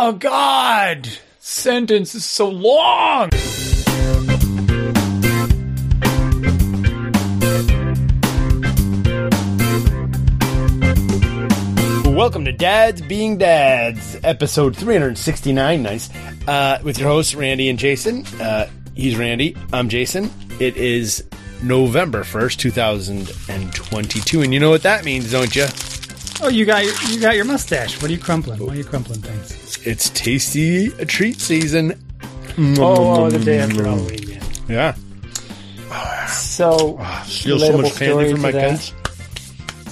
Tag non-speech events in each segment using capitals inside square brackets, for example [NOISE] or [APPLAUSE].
Oh God! Sentence is so long. Welcome to Dads Being Dads, episode 369. Nice. Uh, with your hosts, Randy and Jason. Uh, he's Randy. I'm Jason. It is November 1st, 2022. And you know what that means, don't you? Oh, you got you got your mustache. What are you crumpling? Why are you crumpling things? It's tasty treat season. Oh, mm-hmm. oh the day after Halloween. Yeah. Yeah. So, ah, Steal so much candy from my kids.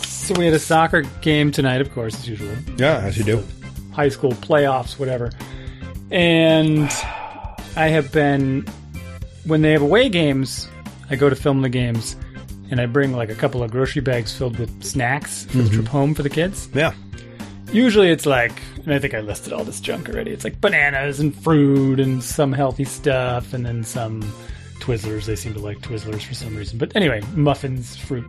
So we had a soccer game tonight, of course, as usual. Yeah, as you do. High school playoffs, whatever. And I have been when they have away games, I go to film the games, and I bring like a couple of grocery bags filled with snacks for the mm-hmm. trip home for the kids. Yeah. Usually it's like, and I think I listed all this junk already. It's like bananas and fruit and some healthy stuff, and then some Twizzlers. They seem to like Twizzlers for some reason. But anyway, muffins, fruit.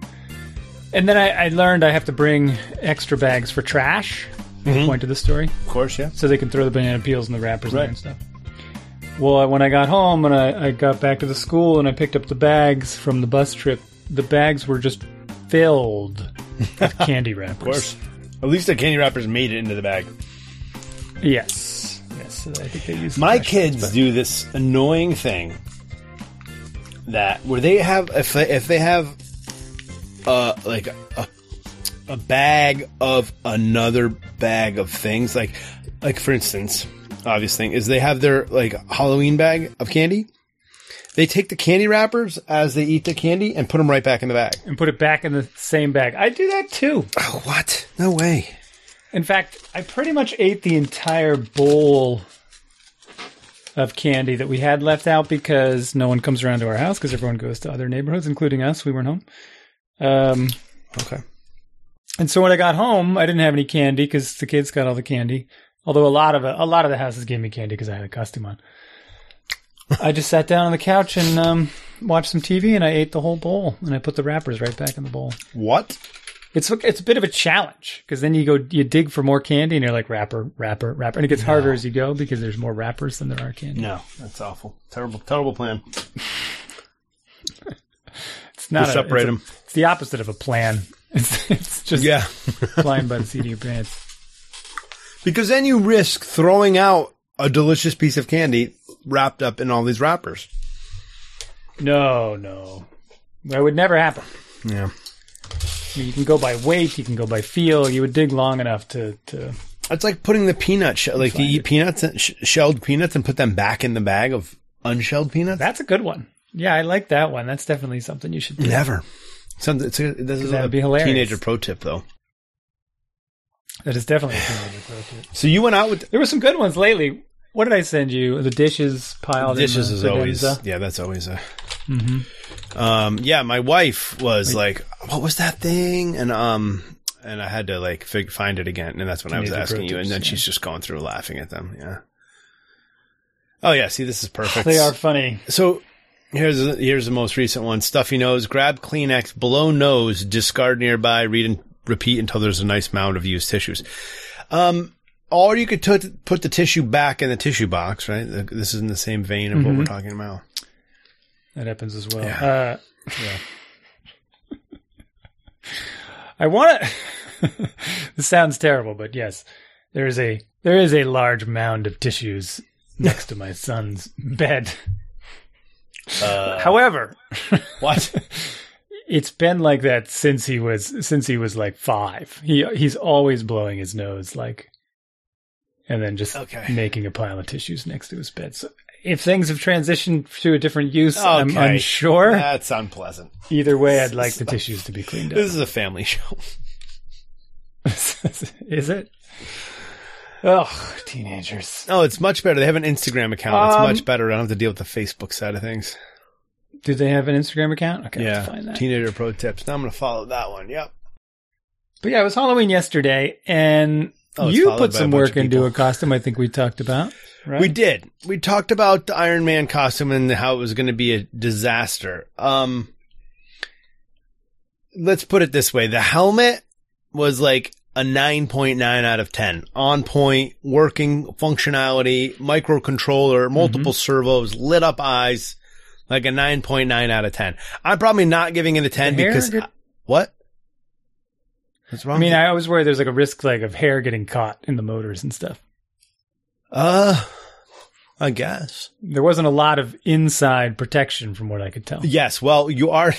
And then I, I learned I have to bring extra bags for trash. Mm-hmm. Point to the story, Of course, yeah. so they can throw the banana peels and the wrappers Right. and stuff. Well, when I got home and I, I got back to the school and I picked up the bags from the bus trip, the bags were just filled with [LAUGHS] candy wrappers. Of course. At least the candy wrappers made it into the bag. Yes. Yes. I think they use My kids ones, do this annoying thing that where they have if they, if they have uh like a a bag of another bag of things like like for instance obvious thing is they have their like Halloween bag of candy. They take the candy wrappers as they eat the candy and put them right back in the bag. and put it back in the same bag. I do that too. Oh, what? No way. In fact, I pretty much ate the entire bowl of candy that we had left out because no one comes around to our house because everyone goes to other neighborhoods, including us. We weren't home. Um, Okay. and so when I got home, I didn't have any candy because the kids got all the candy. Although a lot of a lot of the houses gave me candy because I had a costume on. I just sat down on the couch and um, watched some TV, and I ate the whole bowl, and I put the wrappers right back in the bowl. What? It's it's a bit of a challenge because then you go you dig for more candy, and you're like wrapper, wrapper, wrapper, and it gets harder as you go because there's more wrappers than there are candy. No, that's awful. Terrible, terrible plan. [LAUGHS] It's not a, separate it's a- them. It's the opposite of a plan. [LAUGHS] It's, it's just Yeah. [LAUGHS] flying by the seat of your pants. Because then you risk throwing out a delicious piece of candy wrapped up in all these wrappers. No, no, that would never happen. Yeah. I mean, you can go by weight, you can go by feel. You would dig long enough to to. It's like putting the peanut shell, like you eat peanuts, and sh- shelled peanuts, and put them back in the bag of unshelled peanuts. That's a good one. Yeah, I like that one. That's definitely something you should do. Never. Something. It's a, this is a be hilarious. teenager pro tip, though. That is definitely a teenager pro tip. So you went out with There were some good ones lately. What did I send you? The dishes piled. The dishes in is always yeah that's always a um yeah my wife was like what was that thing and um and i had to like fig- find it again and that's when i was asking you and then yeah. she's just going through laughing at them yeah oh yeah see this is perfect They are funny. so here's the, here's the most recent one stuffy nose grab kleenex blow nose discard nearby read and repeat until there's a nice mound of used tissues um or you could t- put the tissue back in the tissue box, right? This is in the same vein of what we're talking about. That happens as well. Yeah. Uh, [LAUGHS] I want to. [LAUGHS] this sounds terrible, but yes, there is a there is a large mound of tissues [LAUGHS] next to my son's bed. Uh, However, what? it's been like that since he was since he was like five. He he's always blowing his nose like, and then just Okay. making a pile of tissues next to his bed. So if things have transitioned to a different use, I'm unsure. That's unpleasant. Either way, I'd like the tissues to be cleaned up. This is a family show. [LAUGHS] is it? Oh, teenagers. Oh, it's much better. They have an Instagram account. It's Um, much better. I don't have to deal with the Facebook side of things. Do they have an Instagram account? Okay, Yeah. let's find that. Teenager pro tips. Now I'm going to follow that one. Yep. But yeah, it was Halloween yesterday, and Oh, you put some work into a costume. I think we talked about. Right? We did. We talked about the Iron Man costume and how it was going to be a disaster. Um, let's put it this way: the helmet was like a 9.9 out of 10. On point, working functionality, microcontroller, multiple servos, lit up eyes, like a 9.9 out of 10. I'm probably not giving it a 10 The because get- what? What's wrong? I mean, I always worry there's like a risk like of hair getting caught in the motors and stuff. uh, I guess. There wasn't a lot of inside protection from what I could tell. Yes. Well, you are.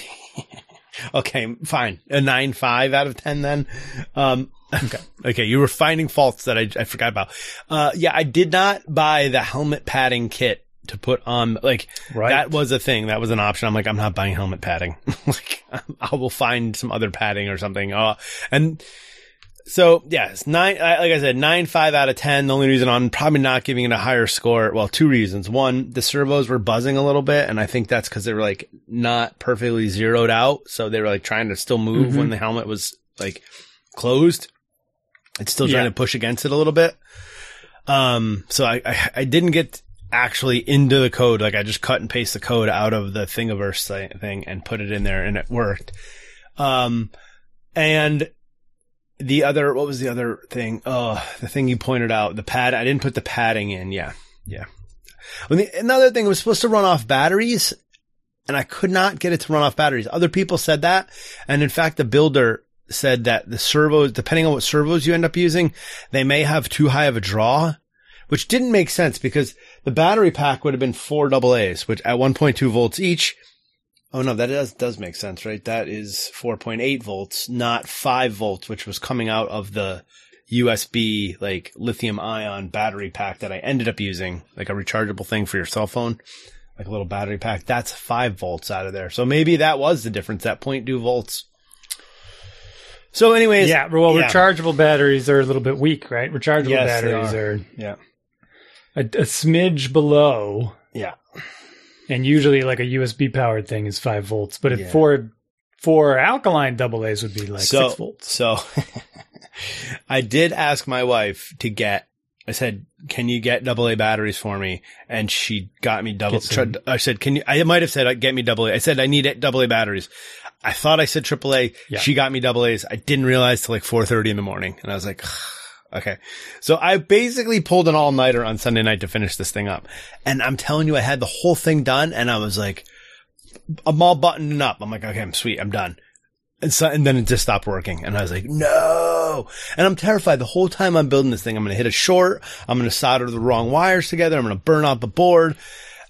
[LAUGHS] okay, fine. A nine five out of ten then. Um, Okay. [LAUGHS] okay, you were finding faults that I, I forgot about. Uh, yeah, I did not buy the helmet padding kit to put on. Like Right. that was a thing. That was an option. I'm like, I'm not buying helmet padding. [LAUGHS] like I will find some other padding or something. Uh, and so yes, nine. Like I said, nine five out of ten. The only reason I'm probably not giving it a higher score. Well, two reasons. One, the servos were buzzing a little bit, and I think that's because they were like not perfectly zeroed out, so they were like trying to still move when the helmet was like closed. It's still trying Yeah. to push against it a little bit. Um, so I, I I didn't get actually into the code. Like I just cut and paste the code out of the Thingiverse thi- thing and put it in there, and it worked. Um, and the other, what was the other thing? Oh, the thing you pointed out, the pad. I didn't put the padding in. Yeah, yeah. When the, another thing it was supposed to run off batteries, and I could not get it to run off batteries. Other people said that, and in fact, the builder said that the servos, depending on what servos you end up using, they may have too high of a draw, which didn't make sense because the battery pack would have been four double A's, which at 1.2 volts each. Oh no, that does, does make sense, right? That is 4.8 volts, not five volts, which was coming out of the USB, like lithium ion battery pack that I ended up using, like a rechargeable thing for your cell phone, like a little battery pack. That's five volts out of there. So maybe that was the difference, that 0.2 volts. So anyways. Yeah, well, yeah. rechargeable batteries are a little bit weak, right? Rechargeable Yes, batteries are. are, Yeah. A, a smidge below, Yeah. and usually like a USB powered thing is five volts. But Yeah. for for alkaline double A's would be like so, six volts. So [LAUGHS] I did ask my wife to get, I said, can you get double A batteries for me? And she got me double, Get some- tr- I said, can you, I might have said, uh, get me double A. I said, I need double A batteries. I thought I said triple A. Yeah. She got me double A's. I didn't realize till like 4.30 in the morning. And I was like, okay. So I basically pulled an all nighter on Sunday night to finish this thing up. And I'm telling you, I had the whole thing done and I was like, I'm all buttoned up. I'm like, okay, I'm sweet. I'm done. And so, and then it just stopped working. And I was like, no. And I'm terrified the whole time I'm building this thing. I'm going to hit a short. I'm going to solder the wrong wires together. I'm going to burn out the board.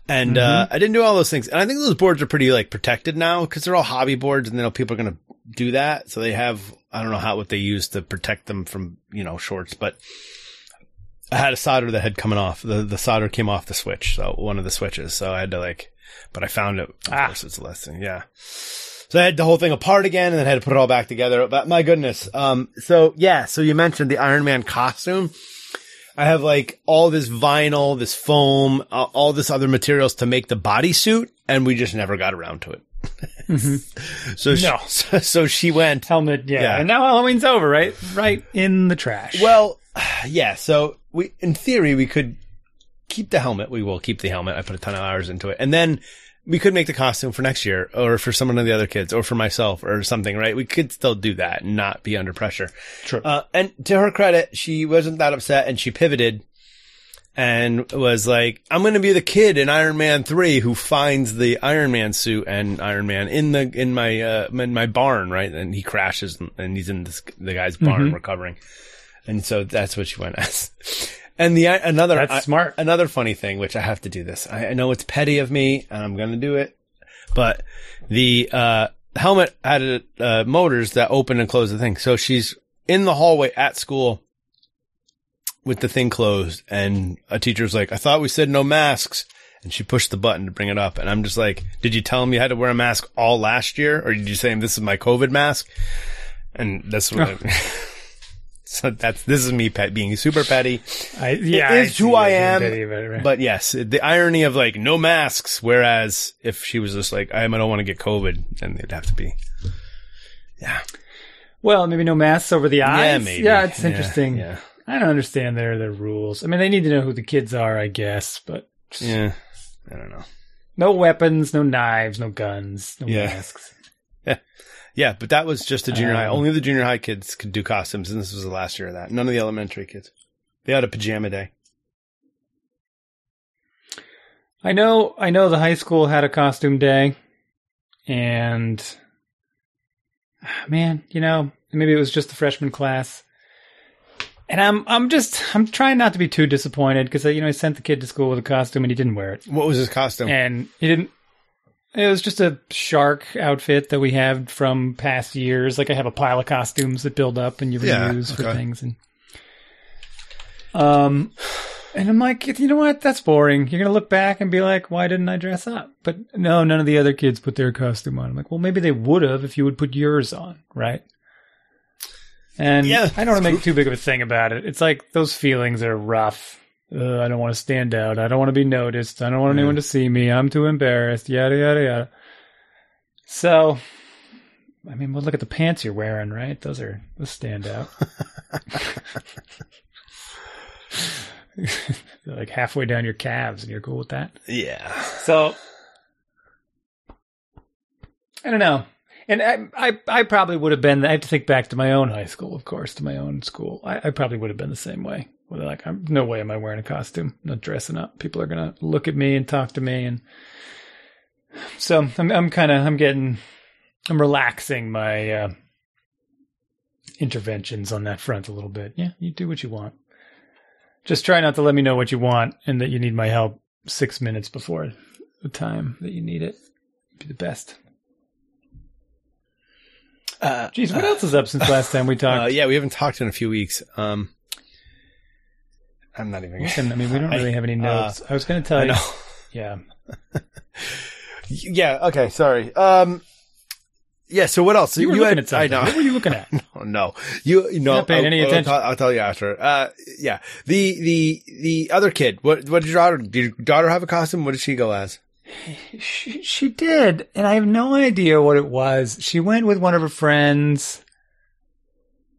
And, uh, I didn't do all those things. And I think those boards are pretty like protected now because they're all hobby boards and know, people are going to do that. So they have, I don't know how, what they use to protect them from, you know, shorts, but I had a solder that had coming off. The, the solder came off the switch. So one of the switches. So I had to like, but I found it. Of Ah. course, it's a lesson. Yeah. So I had the whole thing apart again and then I had to put it all back together. But my goodness. Um, so yeah, so you mentioned the Iron Man costume. I have like all this vinyl, this foam, uh, all this other materials to make the bodysuit and we just never got around to it. [LAUGHS] so, she, No. [LAUGHS] so, so she went, Helmet, yeah. Yeah. And now Halloween's over, right? Right in the trash. well, [SIGHS] yeah, so we, in theory, we could keep the helmet. We will keep the helmet. I put a ton of hours into it. And then we could make the costume for next year or for some of the other kids or for myself or something, right? We could still do that and not be under pressure. True. Uh, and to her credit, she wasn't that upset and she pivoted and was like, I'm going to be the kid in Iron Man 3 who finds the Iron Man suit and Iron Man in the, in my, uh, in my barn, right? And he crashes and, he's in this, the guy's barn recovering. And so that's what she went [LAUGHS] as. And the, another, That's I- smart. another funny thing, which I have to do this. I, I know it's petty of me and I'm going to do it, but the, uh, helmet had, uh, motors that open and close the thing. So she's in the hallway at school with the thing closed and a teacher's like, I thought we said no masks. And she pushed the button to bring it up. And I'm just like, did you tell him you had to wear a mask all last year? Or did you say this is my COVID mask? And that's what, oh. I- [LAUGHS] so that's, this is me pet being super petty. I, yeah, It is see who I am, petty it, right? But yes, the irony of like no masks. Whereas if she was just like, I don't want to get COVID, then they'd have to be. Yeah. well, maybe no masks over the eyes. Yeah, maybe. Yeah, it's Yeah, interesting. yeah. I don't understand their their rules. I mean, they need to know who the kids are, I guess, but Yeah. I don't know. no weapons, no knives, no guns, no Yeah. masks. Yeah, [LAUGHS] yeah, but that was just the junior high. Um, Only the junior high kids could do costumes, and this was the last year of that. None of the elementary kids. They had a pajama day. I know, I know the high school had a costume day, and ah, man, you know, maybe it was just the freshman class. And I'm, I'm just, I'm trying not to be too disappointed because you know I sent the kid to school with a costume and he didn't wear it, What was his costume? and he didn't. It was just a shark outfit that we have from past years. Like I have a pile of costumes that build up and you Yeah, reuse for things, and um, and I'm like, you know what? That's boring. You're gonna look back and be like, why didn't I dress up? But no, none of the other kids put their costume on. I'm like, well, maybe they would have if you would put yours on, right? And Yeah, I don't want to make too big of a thing about it. It's like those feelings are rough. Uh, I don't want to stand out. I don't want to be noticed. I don't want Yeah. anyone to see me. I'm too embarrassed. Yada yada yada. So, I mean, well, look at the pants you're wearing, right? Those are those stand out. [LAUGHS] [LAUGHS] Like halfway down your calves, and you're cool with that. yeah. So I don't know. And I, I, I probably would have been. I have to think back to my own high school, of course, to my own school. I, I probably would have been the same way. Where like, I'm, no way am I wearing a costume. I'm not dressing up. People are gonna look at me and talk to me, and so I'm, I'm kind of, I'm getting, I'm relaxing my uh, interventions on that front a little bit. Yeah, you do what you want. Just try not to let me know what you want and that you need my help six minutes before the time that you need it. Be the best. Uh, Jeez, what else is up since last time we [LAUGHS] talked? uh, yeah, we haven't talked in a few weeks. Um, I'm not even. Listen, I mean, we don't [LAUGHS] really have any notes. I was going to tell I you. [LAUGHS] Yeah. Yeah. Okay. Sorry. Um. Yeah. So what else? You were looking had, at something. I know. What were you looking at? Oh, no, you you know. not paying I'll, any I'll attention. tell- I'll, tell you after. Uh, yeah. The the the other kid. What what did your daughter? Did your daughter have a costume? What did she go as? She, she did, and I have no idea what it was. She went with one of her friends.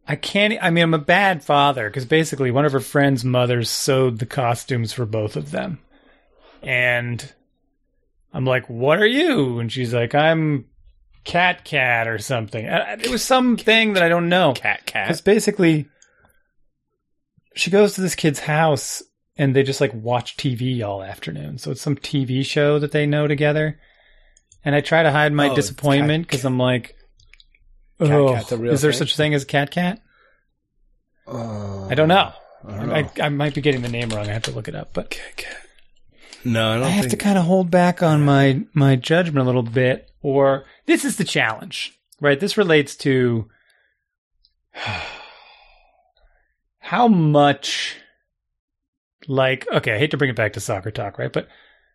I can't. I mean, I'm a bad father because basically one of her friends' mothers sewed the costumes for both of them, and I'm like, "What are you?" And she's like, "I'm Cat Cat or something." It was something that I don't know. Cat Cat. Because basically, she goes to this kid's house and they just like watch TV all afternoon. So it's some TV show that they know together. And I try to hide my Oh, disappointment because I'm like, Cat oh, a real is there thing? such a thing as Cat Cat? Uh, I don't know. I don't know. I, I might be getting the name wrong. I have to look it up. But cat cat. No, I don't I have to kind of hold back on my my judgment a little bit. Or this is the challenge, right? This relates to [SIGHS] how much, like, okay, I hate to bring it back to soccer talk, right? But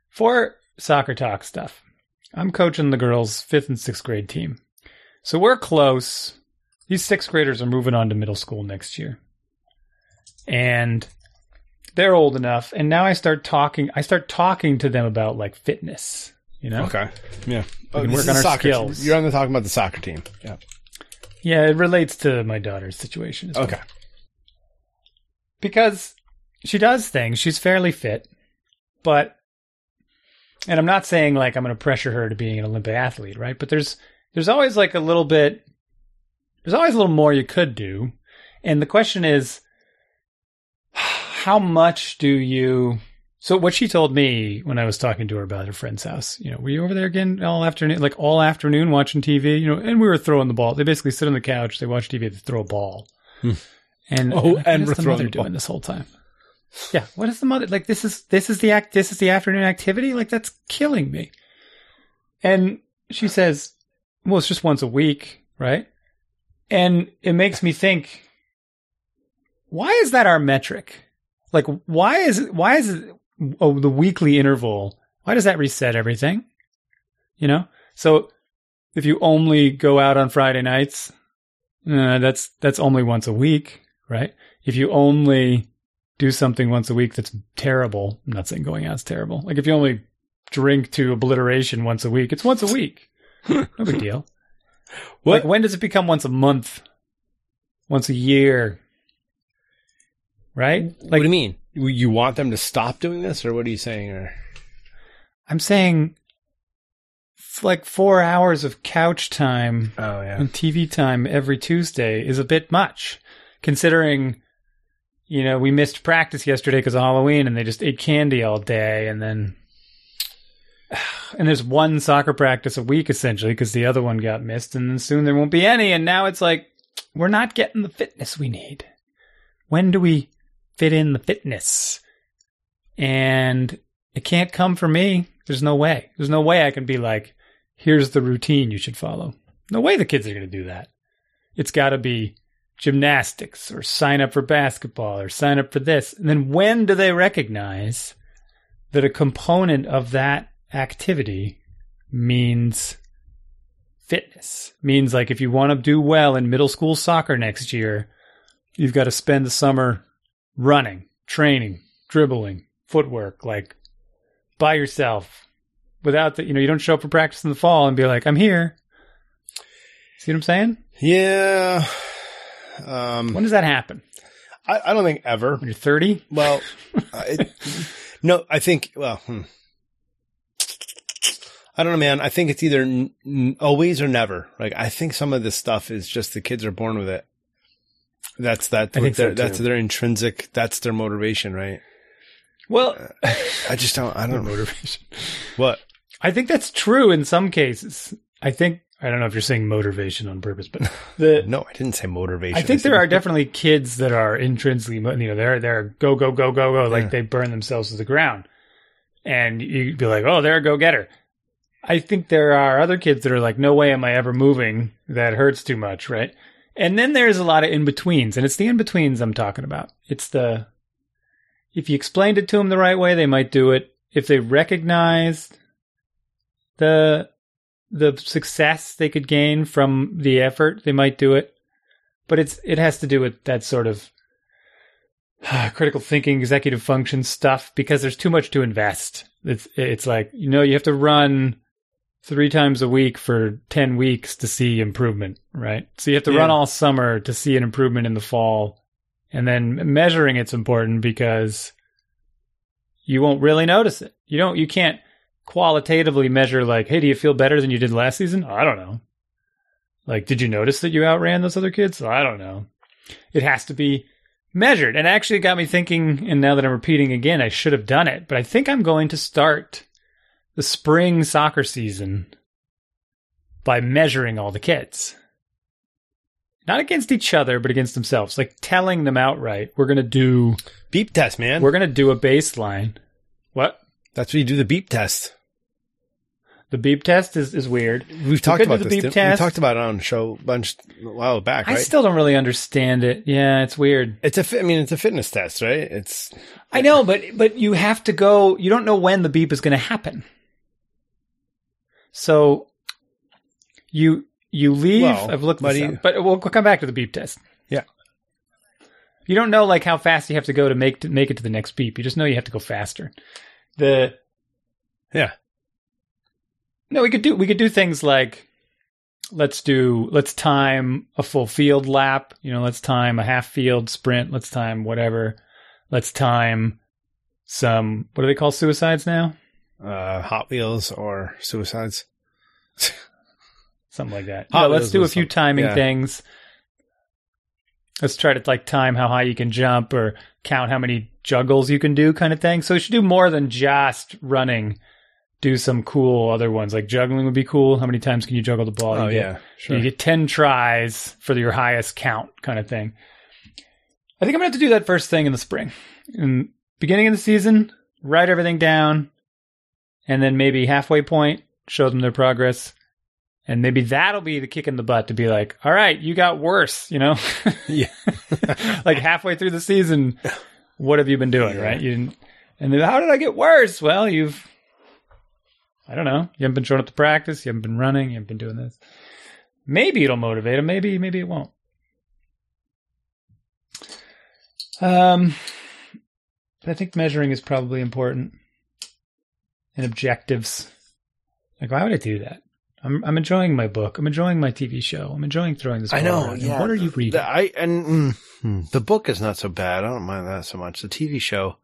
for soccer talk stuff, I'm coaching the girls' fifth and sixth grade team, so we're close. These sixth graders are moving on to middle school next year, and they're old enough and now i start talking i start talking to them about like fitness you know Okay. Yeah. We can oh, this work on our soccer skills. You're on the talking about the soccer team. Yeah. yeah it relates to my daughter's situation as well. Okay. because she does things. She's fairly fit but and i'm not saying like i'm going to pressure her to being an olympic athlete right? But there's there's always like a little bit there's always a little more you could do. And the question is how much do you so what she told me when i was talking to her about her friend's house you know were you over there again all afternoon like all afternoon watching tv you know and we were throwing the ball. They basically sit on the couch they watch tv they throw a ball. Hmm. and Oh, and what we're throwing the ball. doing this whole time yeah what is the mother like this is this is the act this is the afternoon activity? Like that's killing me. And she says well it's just once a week right? And it makes me think why is that our metric? Like why is why is it oh the weekly interval why does that reset everything? You know? So if you only go out on friday nights uh, that's that's only once a week right? If you only do something once a week that's terrible i'm not saying going out's terrible like if you only drink to obliteration once a week it's once a week [LAUGHS] no big deal What? like when does it become once a month once a year right Like, what do you mean? You- want them to stop doing this, or what are you saying? Or I'm saying like four hours of couch time Oh yeah. and TV time every Tuesday is a bit much, considering, you know, we missed practice yesterday because of Halloween and they just ate candy all day. And then, [SIGHS] and there's one soccer practice a week essentially because the other one got missed. And then soon there won't be any. And now it's like, we're not getting the fitness we need. When do we fit in the fitness? And it can't come from me. There's no way. There's no way I can be like, here's the routine you should follow. No way the kids are going to do that. It's got to be gymnastics or sign up for basketball or sign up for this. And then when do they recognize that a component of that activity means fitness? Means like if you want to do well in middle school soccer next year, you've got to spend the summer running, training, dribbling, footwork, like by yourself without the, you know, you don't show up for practice in the fall and be like, I'm here. See what I'm saying? Yeah. Um, When does that happen? I, I don't think ever. When you're 30? Well, [LAUGHS] I, no, I think, well, hmm. I don't know, man. I think it's either n- n- always or never. Like, I think some of this stuff is just the kids are born with it. That's that. I think so, that's their intrinsic. That's their motivation, right? Well, I just don't. I don't [LAUGHS] know motivation. what. I think that's true in some cases. I think, I don't know if you're saying motivation on purpose, but [LAUGHS] the, No, I didn't say motivation. I think said- there are definitely kids that are intrinsically, you know, they're they're go go go go go, like Yeah. they burn themselves to the ground, and you'd be like, oh, they're a go getter. I think there are other kids that are like, no way am I ever moving. That hurts too much, right? And then there's a lot of in betweens, and it's the in betweens I'm talking about. It's the if you explained it to them the right way, they might do it. If they recognized the the success they could gain from the effort, they might do it. But it's it has to do with that sort of [SIGHS] critical thinking, executive function stuff because there's too much to invest. It's it's like you know you have to run three times a week for ten weeks to see improvement, right? So you have to Yeah. run all summer to see an improvement in the fall, and then measuring it's important because you won't really notice it. You don't. You can't qualitatively measure like, hey, do you feel better than you did last season? I don't know. Like, did you notice that you outran those other kids? I don't know. It has to be measured. And actually it got me thinking, and now that I'm repeating again, I should have done it, but I think I'm going to start the spring soccer season by measuring all the kids. Not against each other, but against themselves. Like telling them outright, we're going to do, beep test, man. we're going to do a baseline. What? That's what you do. The beep test. The beep test is, is weird. We've talked about the this. beep test. We talked about it on show a bunch a while back, right? I still don't really understand it. Yeah, it's weird. it's a. I mean, it's a fitness test, right? It's I know, but but you have to go. You don't know when the beep is going to happen. So you you leave. Well, I've looked you- up, but we'll come back to the beep test. Yeah. You don't know like how fast you have to go to make to make it to the next beep. You just know you have to go faster. The yeah. No, we could do we could do things like let's do let's time a full field lap. You know, let's time a half field sprint. Let's time whatever. Let's time some what do they call suicides now? Uh, Hot Wheels or suicides. Something like that. Hot Yeah, let's do a few timing yeah. things. Let's try to like time how high you can jump or count how many juggles you can do kind of thing. So we should do more than just running. Do some cool other ones like juggling would be cool. How many times can you juggle the ball? Oh You get- yeah, sure. You get 10 tries for your highest count kind of thing. I think I'm going to have to do that first thing in the spring. In beginning of the season, write everything down and then maybe halfway point, show them their progress. And maybe that'll be the kick in the butt to be like, all right, you got worse, you know? [LAUGHS] Yeah. [LAUGHS] like halfway through the season, what have you been doing, Yeah. right? You didn't, and then how did I get worse? Well, you've, I don't know. You haven't been showing up to practice. You haven't been running. You haven't been doing this. Maybe it'll motivate him. Maybe, maybe it won't. Um, but I think measuring is probably important and objectives. Like, why would I do that? I'm I'm enjoying my book. I'm enjoying my TV show. I'm enjoying throwing this. I know. Yeah. What are you reading? The, I and mm, hmm, the book is not so bad. I don't mind that so much. The TV show,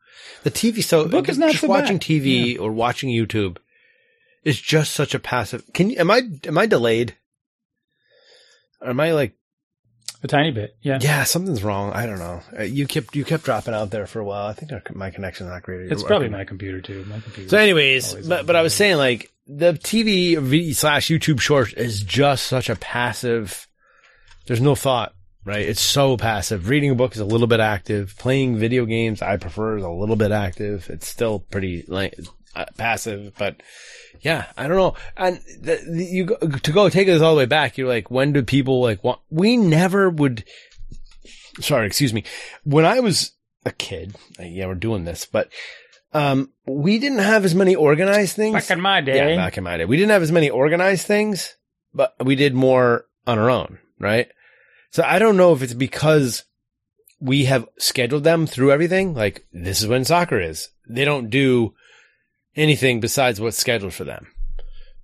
the TV show, The book is not just so watching bad. TV or watching YouTube. Is just such a passive. Can you? Am I? Am I delayed? Am I like? A tiny bit, yeah. Yeah, something's wrong. I don't know. Uh, You kept you kept dropping out there for a while. I think our, my connection's not great. It's probably my computer too. My computer. So, anyways, but, but I was saying like the TV v- slash YouTube short is just such a passive. There's no thought, right? It's so passive. Reading a book is a little bit active. Playing video games, I prefer is a little bit active. It's still pretty like uh, passive, but yeah, I don't know. And the, the, you go, to go take this all the way back, you're like, when do people like want? We never would. Sorry, excuse me. When I was a kid, uh, yeah, we're doing this, but um, we didn't have as many organized things. back in my day. Yeah, back in my day, we didn't have as many organized things, but we did more on our own, right? So I don't know if it's because we have scheduled them through everything. Like this is when soccer is. They don't do anything besides what's scheduled for them.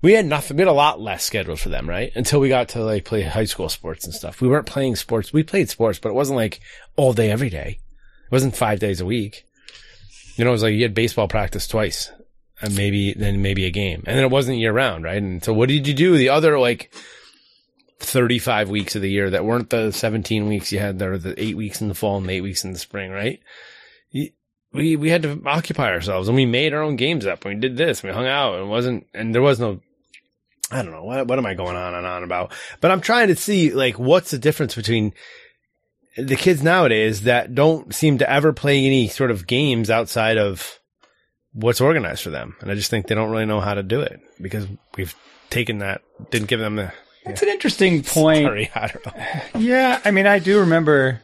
We had nothing. We had a lot less scheduled for them, right? Until we got to like play high school sports and stuff. We weren't playing sports. We played sports, but it wasn't like all day every day. It wasn't five days a week. You know, it was like you had baseball practice twice and maybe then maybe a game. And then it wasn't year round, right? And so what did you do the other like 35 weeks of the year that weren't the 17 weeks you had there, the eight weeks in the fall and the eight weeks in the spring, right? We, we had to occupy ourselves and we made our own games up. and We did this. We hung out and it wasn't, and there was no, I don't know. What, what am I going on and on about? But I'm trying to see like what's the difference between the kids nowadays that don't seem to ever play any sort of games outside of what's organized for them. And I just think they don't really know how to do it because we've taken that, didn't give them the, It's an interesting [LAUGHS] point. sorry, I. Yeah, I mean, I do remember.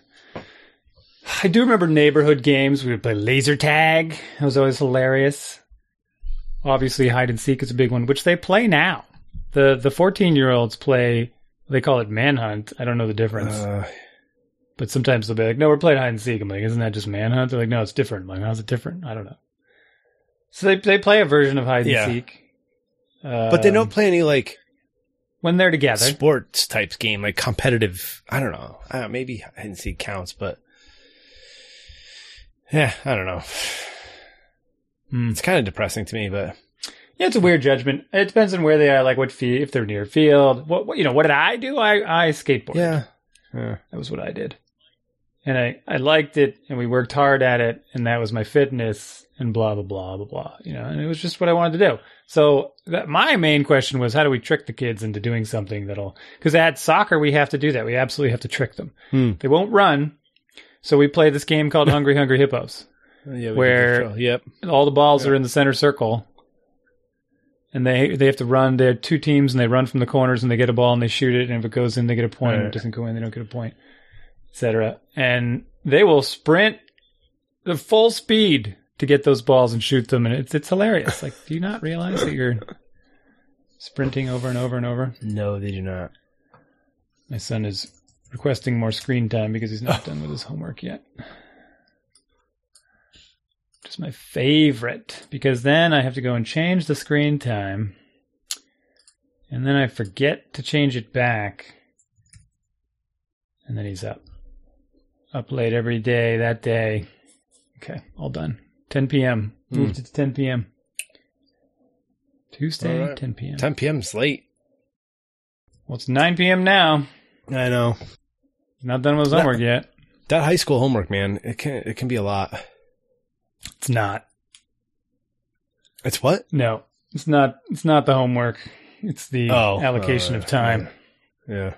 I do remember neighborhood games. We would play laser tag. It was always hilarious. Obviously, hide and seek is a big one, which they play now. the The fourteen year olds play. They call it manhunt. I don't know the difference, Uh, but sometimes they'll be like, "No, we're playing hide and seek." I'm like, "Isn't that just manhunt?" They're like, "No, it's different." I'm like, "How's it different?" I don't know. So they they play a version of hide Yeah. and seek, uh, but they don't play any like when they're together. sports types game, like competitive. I don't know. I don't know maybe hide and seek counts, but yeah, I don't know. Hmm. It's kind of depressing to me, but Yeah, it's a weird judgment. It depends on where they are, like what field, if they're near field. What, what you know? What did I do? I I skateboarded. yeah, yeah. that was what I did, and I I liked it, and we worked hard at it, and that was my fitness, and blah blah blah blah blah. You know, and it was just what I wanted to do. So that, my main question was, how do we trick the kids into doing something that'll? Because at soccer, we have to do that. We absolutely have to trick them. Hmm. They won't run, so we play this game called Hungry Hungry Hippos. [LAUGHS] yeah we Where- did the show. yep, all the balls Yeah. are in the center circle and they they have to run they're two teams and they run from the corners and they get a ball and they shoot it and if it goes in they get a point and if it doesn't go in they don't get a point etc and they will sprint the full speed to get those balls and shoot them and it's it's hilarious like do you not realize that you're [LAUGHS] sprinting over and over and over no, they do not. my son is requesting more screen time because he's not done with his homework yet. Just my favorite because then I have to go and change the screen time. And then I forget to change it back. And then he's up. Up late every day that day. Okay, all done. 10 p.m. Hmm. Moved it to 10 p.m. Tuesday, right. 10 p.m. 10 p.m. is late. Well, it's 9 p.m. now. I know Not done with his homework yet. that high school homework, man. It can it can be a lot. It's not. It's what? No, it's not. It's not the homework. It's the Oh, allocation uh, of time. Yeah.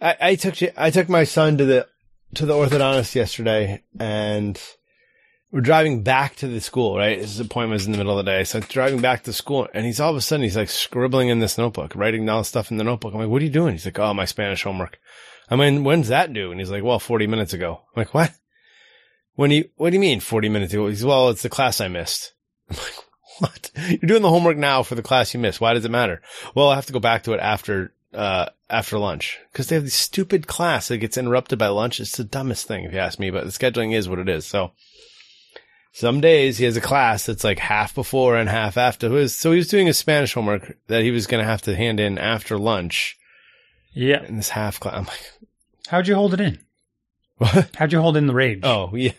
I, I took I took my son to the to the orthodontist yesterday, and we're driving back to the school. Right, his appointment was in the middle of the day, so driving back to school, and he's all of a sudden he's like scribbling in this notebook, writing down stuff in the notebook. I'm like, "What are you doing?" He's like, "Oh, my Spanish homework." I mean, when's that due? And he's like, "Well, 40 minutes ago." I'm like, "What?" When you what do you mean 40 minutes ago? He's like, well, it's the class I missed. [LAUGHS] I'm like, what? You're doing the homework now for the class you missed. Why does it matter? Well, I have to go back to it after, uh, after lunch because they have this stupid class that gets interrupted by lunch. It's the dumbest thing if you ask me, but the scheduling is what it is. So some days he has a class that's like half before and half after. So he was doing his Spanish homework that he was going to have to hand in after lunch Yeah. in this half class. I'm like, How'd you hold it in? what? How'd you hold in the rage? Oh, yeah.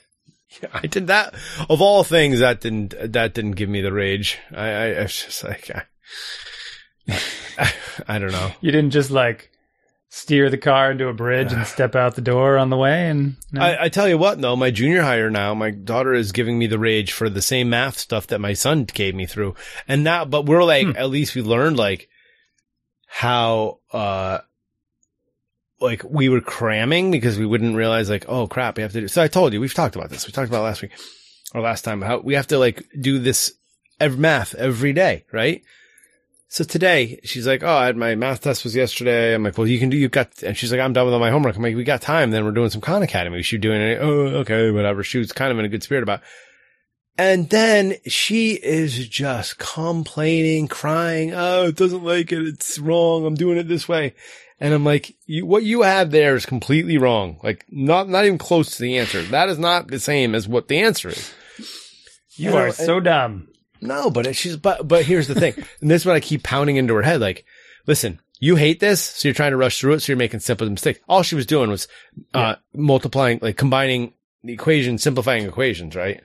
I did that of all things. That didn't that didn't give me the rage. I, I, I was just like, I, I, I don't know. You didn't just like steer the car into a bridge and [SIGHS] step out the door on the way. And no? I, I tell you what, though, my junior higher now, my daughter is giving me the rage for the same math stuff that my son gave me through. And now, but we're like, at least we learned like how, uh, like we were cramming because we wouldn't realize like, oh crap, we have to do. So I told you, we've talked about this. We talked about last week or last time how we have to like do this every math every day, right? So today she's like, "Oh, I had my math test was yesterday." I'm like, "Well, you can do. you've got." And she's like, "I'm done with all my homework." I'm like, "We got time. Then we're doing some Khan Academy. She's doing it." Oh, okay, whatever. She was kind of in a good spirit about. It. And then she is just complaining, crying. Oh, it doesn't like it. It's wrong. I'm doing it this way. And I'm like, you, what you have there is completely wrong. Like, not not even close to the answer. That is not the same as what the answer is. you and are I- so dumb. No, but she's but but here's the thing, and this is what I keep pounding into her head. Like, listen, you hate this, so you're trying to rush through it, so you're making simple mistakes. All she was doing was uh multiplying, like combining the equation, simplifying equations, right?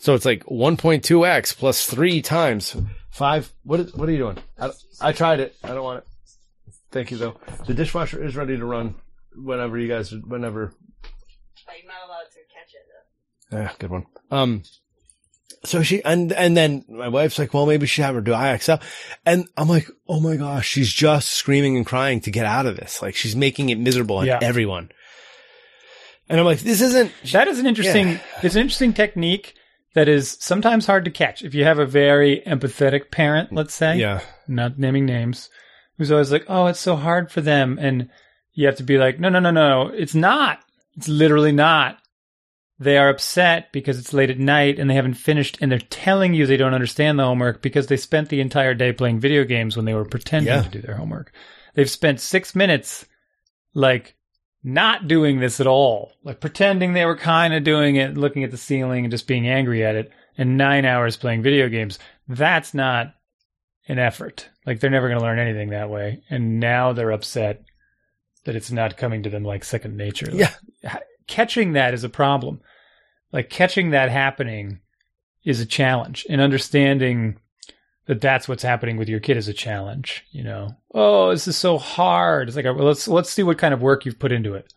So it's like 1.2x plus three times five. What is what are you doing? I, I tried it. I don't want it. Thank you though. The dishwasher is ready to run whenever you guys whenever But you're not allowed to catch it. Though. yeah, good one. Um, so she, and, and then my wife's like, well, maybe she have her do IXL. And I'm like, oh my gosh, she's just screaming and crying to get out of this. Like she's making it miserable on Yeah. everyone. And I'm like, this isn't, That is an interesting. Yeah. It's an interesting technique that is sometimes hard to catch. If you have a very empathetic parent, let's say, yeah, not naming names, who's always like, "Oh, it's so hard for them," and you have to be like, "No, no, no, no, it's not. It's literally not." They are upset because it's late at night and they haven't finished, and they're telling you they don't understand the homework because they spent the entire day playing video games when they were pretending Yeah. to do their homework. They've spent six minutes, like, not doing this at all, like pretending they were kind of doing it, looking at the ceiling and just being angry at it, and nine hours playing video games. That's not an effort. Like they're never going to learn anything that way. And now they're upset that it's not coming to them like second nature. Like, yeah, catching that is a problem. Like catching that happening is a challenge, and understanding that that's what's happening with your kid is a challenge. You know, oh, this is so hard. It's like well, let's let's see what kind of work you've put into it.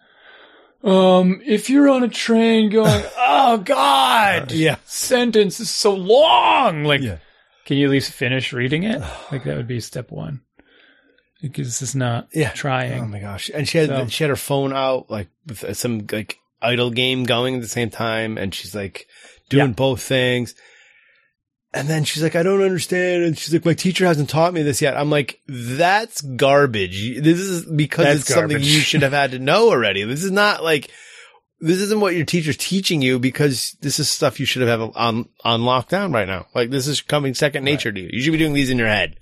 Um, if you're on a train going, [LAUGHS] oh God, yeah, sentence is so long. Like, Yeah. can you at least finish reading it? [SIGHS] Like that would be step one. Because this is not yeah. trying. Oh my gosh. And she had, So- she had her phone out, like with some like idle game going at the same time. And she's like doing Yeah. both things. And then she's like, I don't understand. And she's like, my teacher hasn't taught me this yet. I'm like, that's garbage. This is because That's it's something you should have had to know already. This is not like, this isn't what your teacher's teaching you because this is stuff you should have on, on lockdown right now. Like this is coming second nature to you. You should be doing these in your head,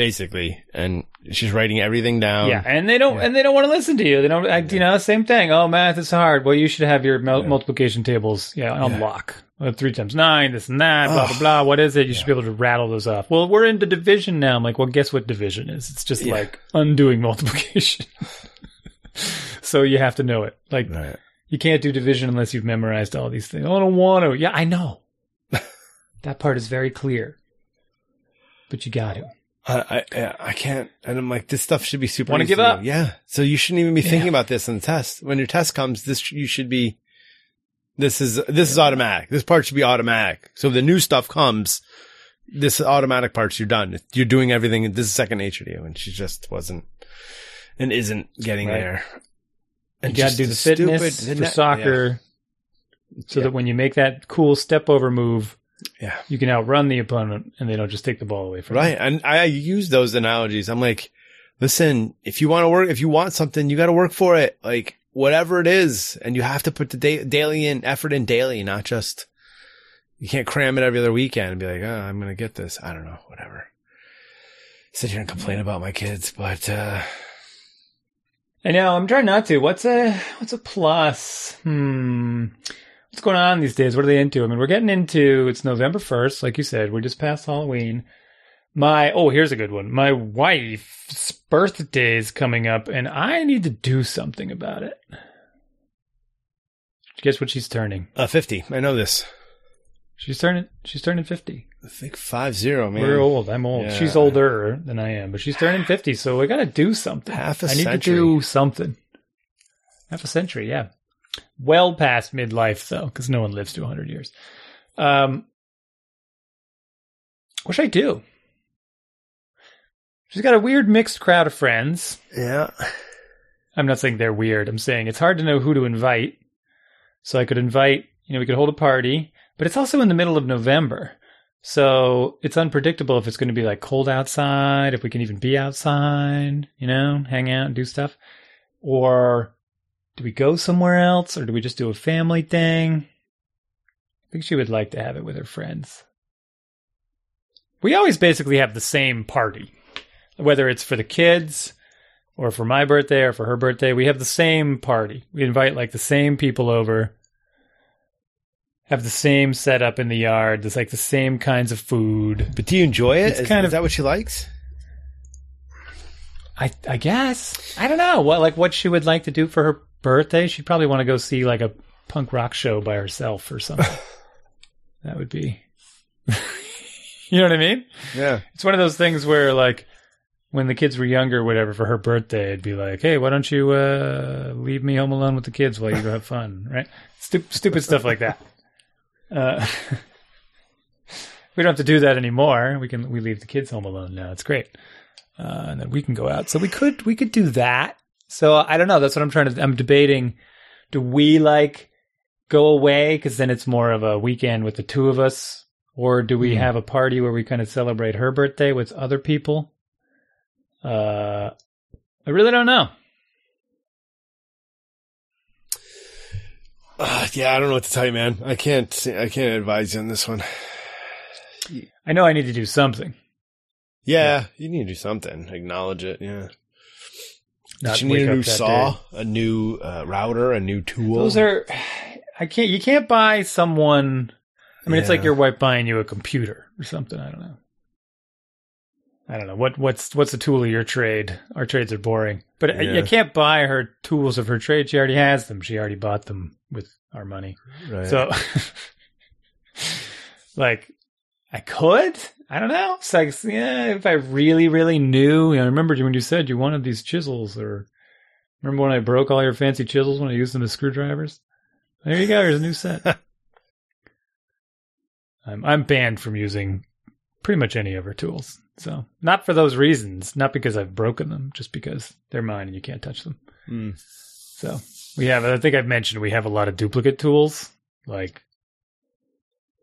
basically. And she's writing everything down. yeah, and they don't, and they don't want to listen to you. They don't, like, you know, same thing. Oh, math is hard. Well, you should have your mul- multiplication tables, yeah, on Yeah. lock. Uh, three times nine, this and that, blah blah blah. What is it? You should be able to rattle those off. Well, we're into division now. I'm like, well, guess what division is? It's just Yeah. like undoing [LAUGHS] multiplication. [LAUGHS] so you have to know it. Like, Right. You can't do division unless you've memorized all these things. Oh, I don't want to. Yeah, I know. [LAUGHS] that part is very clear. But you got to. I, I I can't, and I'm like, this stuff should be super. Wanna give up? do. Yeah. So you shouldn't even be thinking Yeah. about this in the test. When your test comes, this you should be. This is this is automatic. This part should be automatic. So if the new stuff comes, this automatic parts you're done. You're doing everything. This is second nature to you, and she just wasn't and isn't getting Right. there. You And got to do the stupid- fitness for yeah. soccer so Yeah. that when you make that cool step over move, Yeah. you can outrun the opponent and they don't just take the ball away from Right. And I use those analogies. I'm like, listen, if you want to work, if you want something, you got to work for it. Like whatever it is. And you have to put the da- daily in effort in daily, not just, you can't cram it every other weekend and be like, oh, I'm going to get this. I don't know, whatever. Sit here and complain about my kids, but, uh, I know. I'm trying not to. What's a what's a plus? Hmm. What's going on these days? What are they into? I mean, we're getting into it's November first, like you said. We're just past Halloween. My oh, here's a good one. My wife's birthday is coming up, and I need to do something about it. Guess what she's turning? Uh, 50. I know this. She's turning. She's turning fifty. I think 5-0, man. We're old. I'm old. Yeah. She's older than I am, but she's turning fifty. So we got to do something. Half a I need century. to do something. Half a century, yeah. Well past midlife though, because no one lives to 100 years. Um, what should I do? She's got a weird mixed crowd of friends. Yeah. I'm not saying they're weird. I'm saying it's hard to know who to invite. So I could invite, you know, we could hold a party, but it's also in the middle of November. So it's unpredictable if it's going to be like cold outside, if we can even be outside, you know, hang out and do stuff. Or do we go somewhere else or do we just do a family thing? I think she would like to have it with her friends. We always basically have the same party, whether it's for the kids or for my birthday or for her birthday. We have the same party. We invite like the same people over, have the same setup in the yard. There's like the same kinds of food. But do you enjoy it? It's Is, kind is of- that what she likes? I I guess I don't know what like what she would like to do for her birthday. She'd probably want to go see like a punk rock show by herself or something. [LAUGHS] that would be, [LAUGHS] you know what I mean? Yeah. It's one of those things where like when the kids were younger, or whatever, for her birthday, it'd be like, hey, why don't you uh, leave me home alone with the kids while you go have fun, right? Stu- stupid stuff like that. [LAUGHS] Uh, we don't have to do that anymore. We can we leave the kids home alone now. It's great, uh, and then we can go out. So we could we could do that. So I don't know. That's what I'm trying to. I'm debating. Do we like go away because then it's more of a weekend with the two of us, or do we Hmm. have a party where we kind of celebrate her birthday with other people? Uh, I really don't know. Uh, yeah, I don't know what to tell you, man. I can't. I can't advise you on this one. I know I need to do something. Yeah, you need to do something. Acknowledge it. Yeah. Not Did you need a new saw, day. a new uh, router, a new tool? Those are. I can't. You can't buy someone. I mean, it's like Yeah. your wife buying you a computer or something. I don't know. I don't know what what's what's the tool of your trade. Our trades are boring, but I- Yeah. you can't buy her tools of her trade. She already has them. She already bought them with our money. Right. So, [LAUGHS] like, I could. I don't know. It's like, yeah, if I really, really knew, you know, I remember when you said you wanted these chisels, or remember when I broke all your fancy chisels when I used them as screwdrivers? There you go. Here's a new set. [LAUGHS] I'm I'm banned from using pretty much any of her tools. So, not for those reasons, not because I've broken them, just because they're mine and you can't touch them. Mm. So we have, I think I've mentioned we have a lot of duplicate tools. Like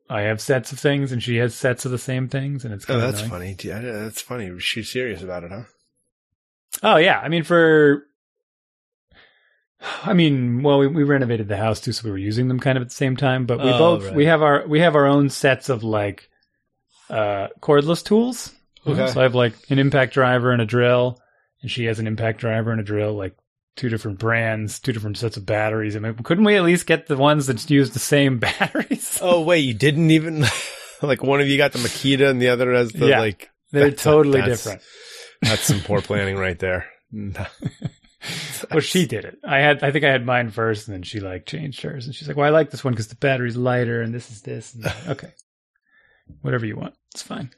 I have sets of things and she has sets of the same things and it's Oh, kind of that's annoying. funny. Yeah, that's funny. She's serious about it, huh? Oh yeah. I mean, for, I mean, well, we, we renovated the house too, so we were using them kind of at the same time, but we Oh, both, right. we have our, we have our own sets of like, uh, cordless tools. Okay. So I have like an impact driver and a drill and she has an impact driver and a drill, like two different brands, two different sets of batteries. I mean, couldn't we at least get the ones that use the same [LAUGHS] batteries? Oh wait, you didn't even [LAUGHS] like one of you got the Makita and the other has the Yeah. like. They're totally that's- different. That's some poor planning right there. [LAUGHS] Well, she did it. I had, I think I had mine first, and then she like changed hers, and she's like, "Well, I like this one because the battery's lighter, and this is this." And okay, whatever you want, it's fine.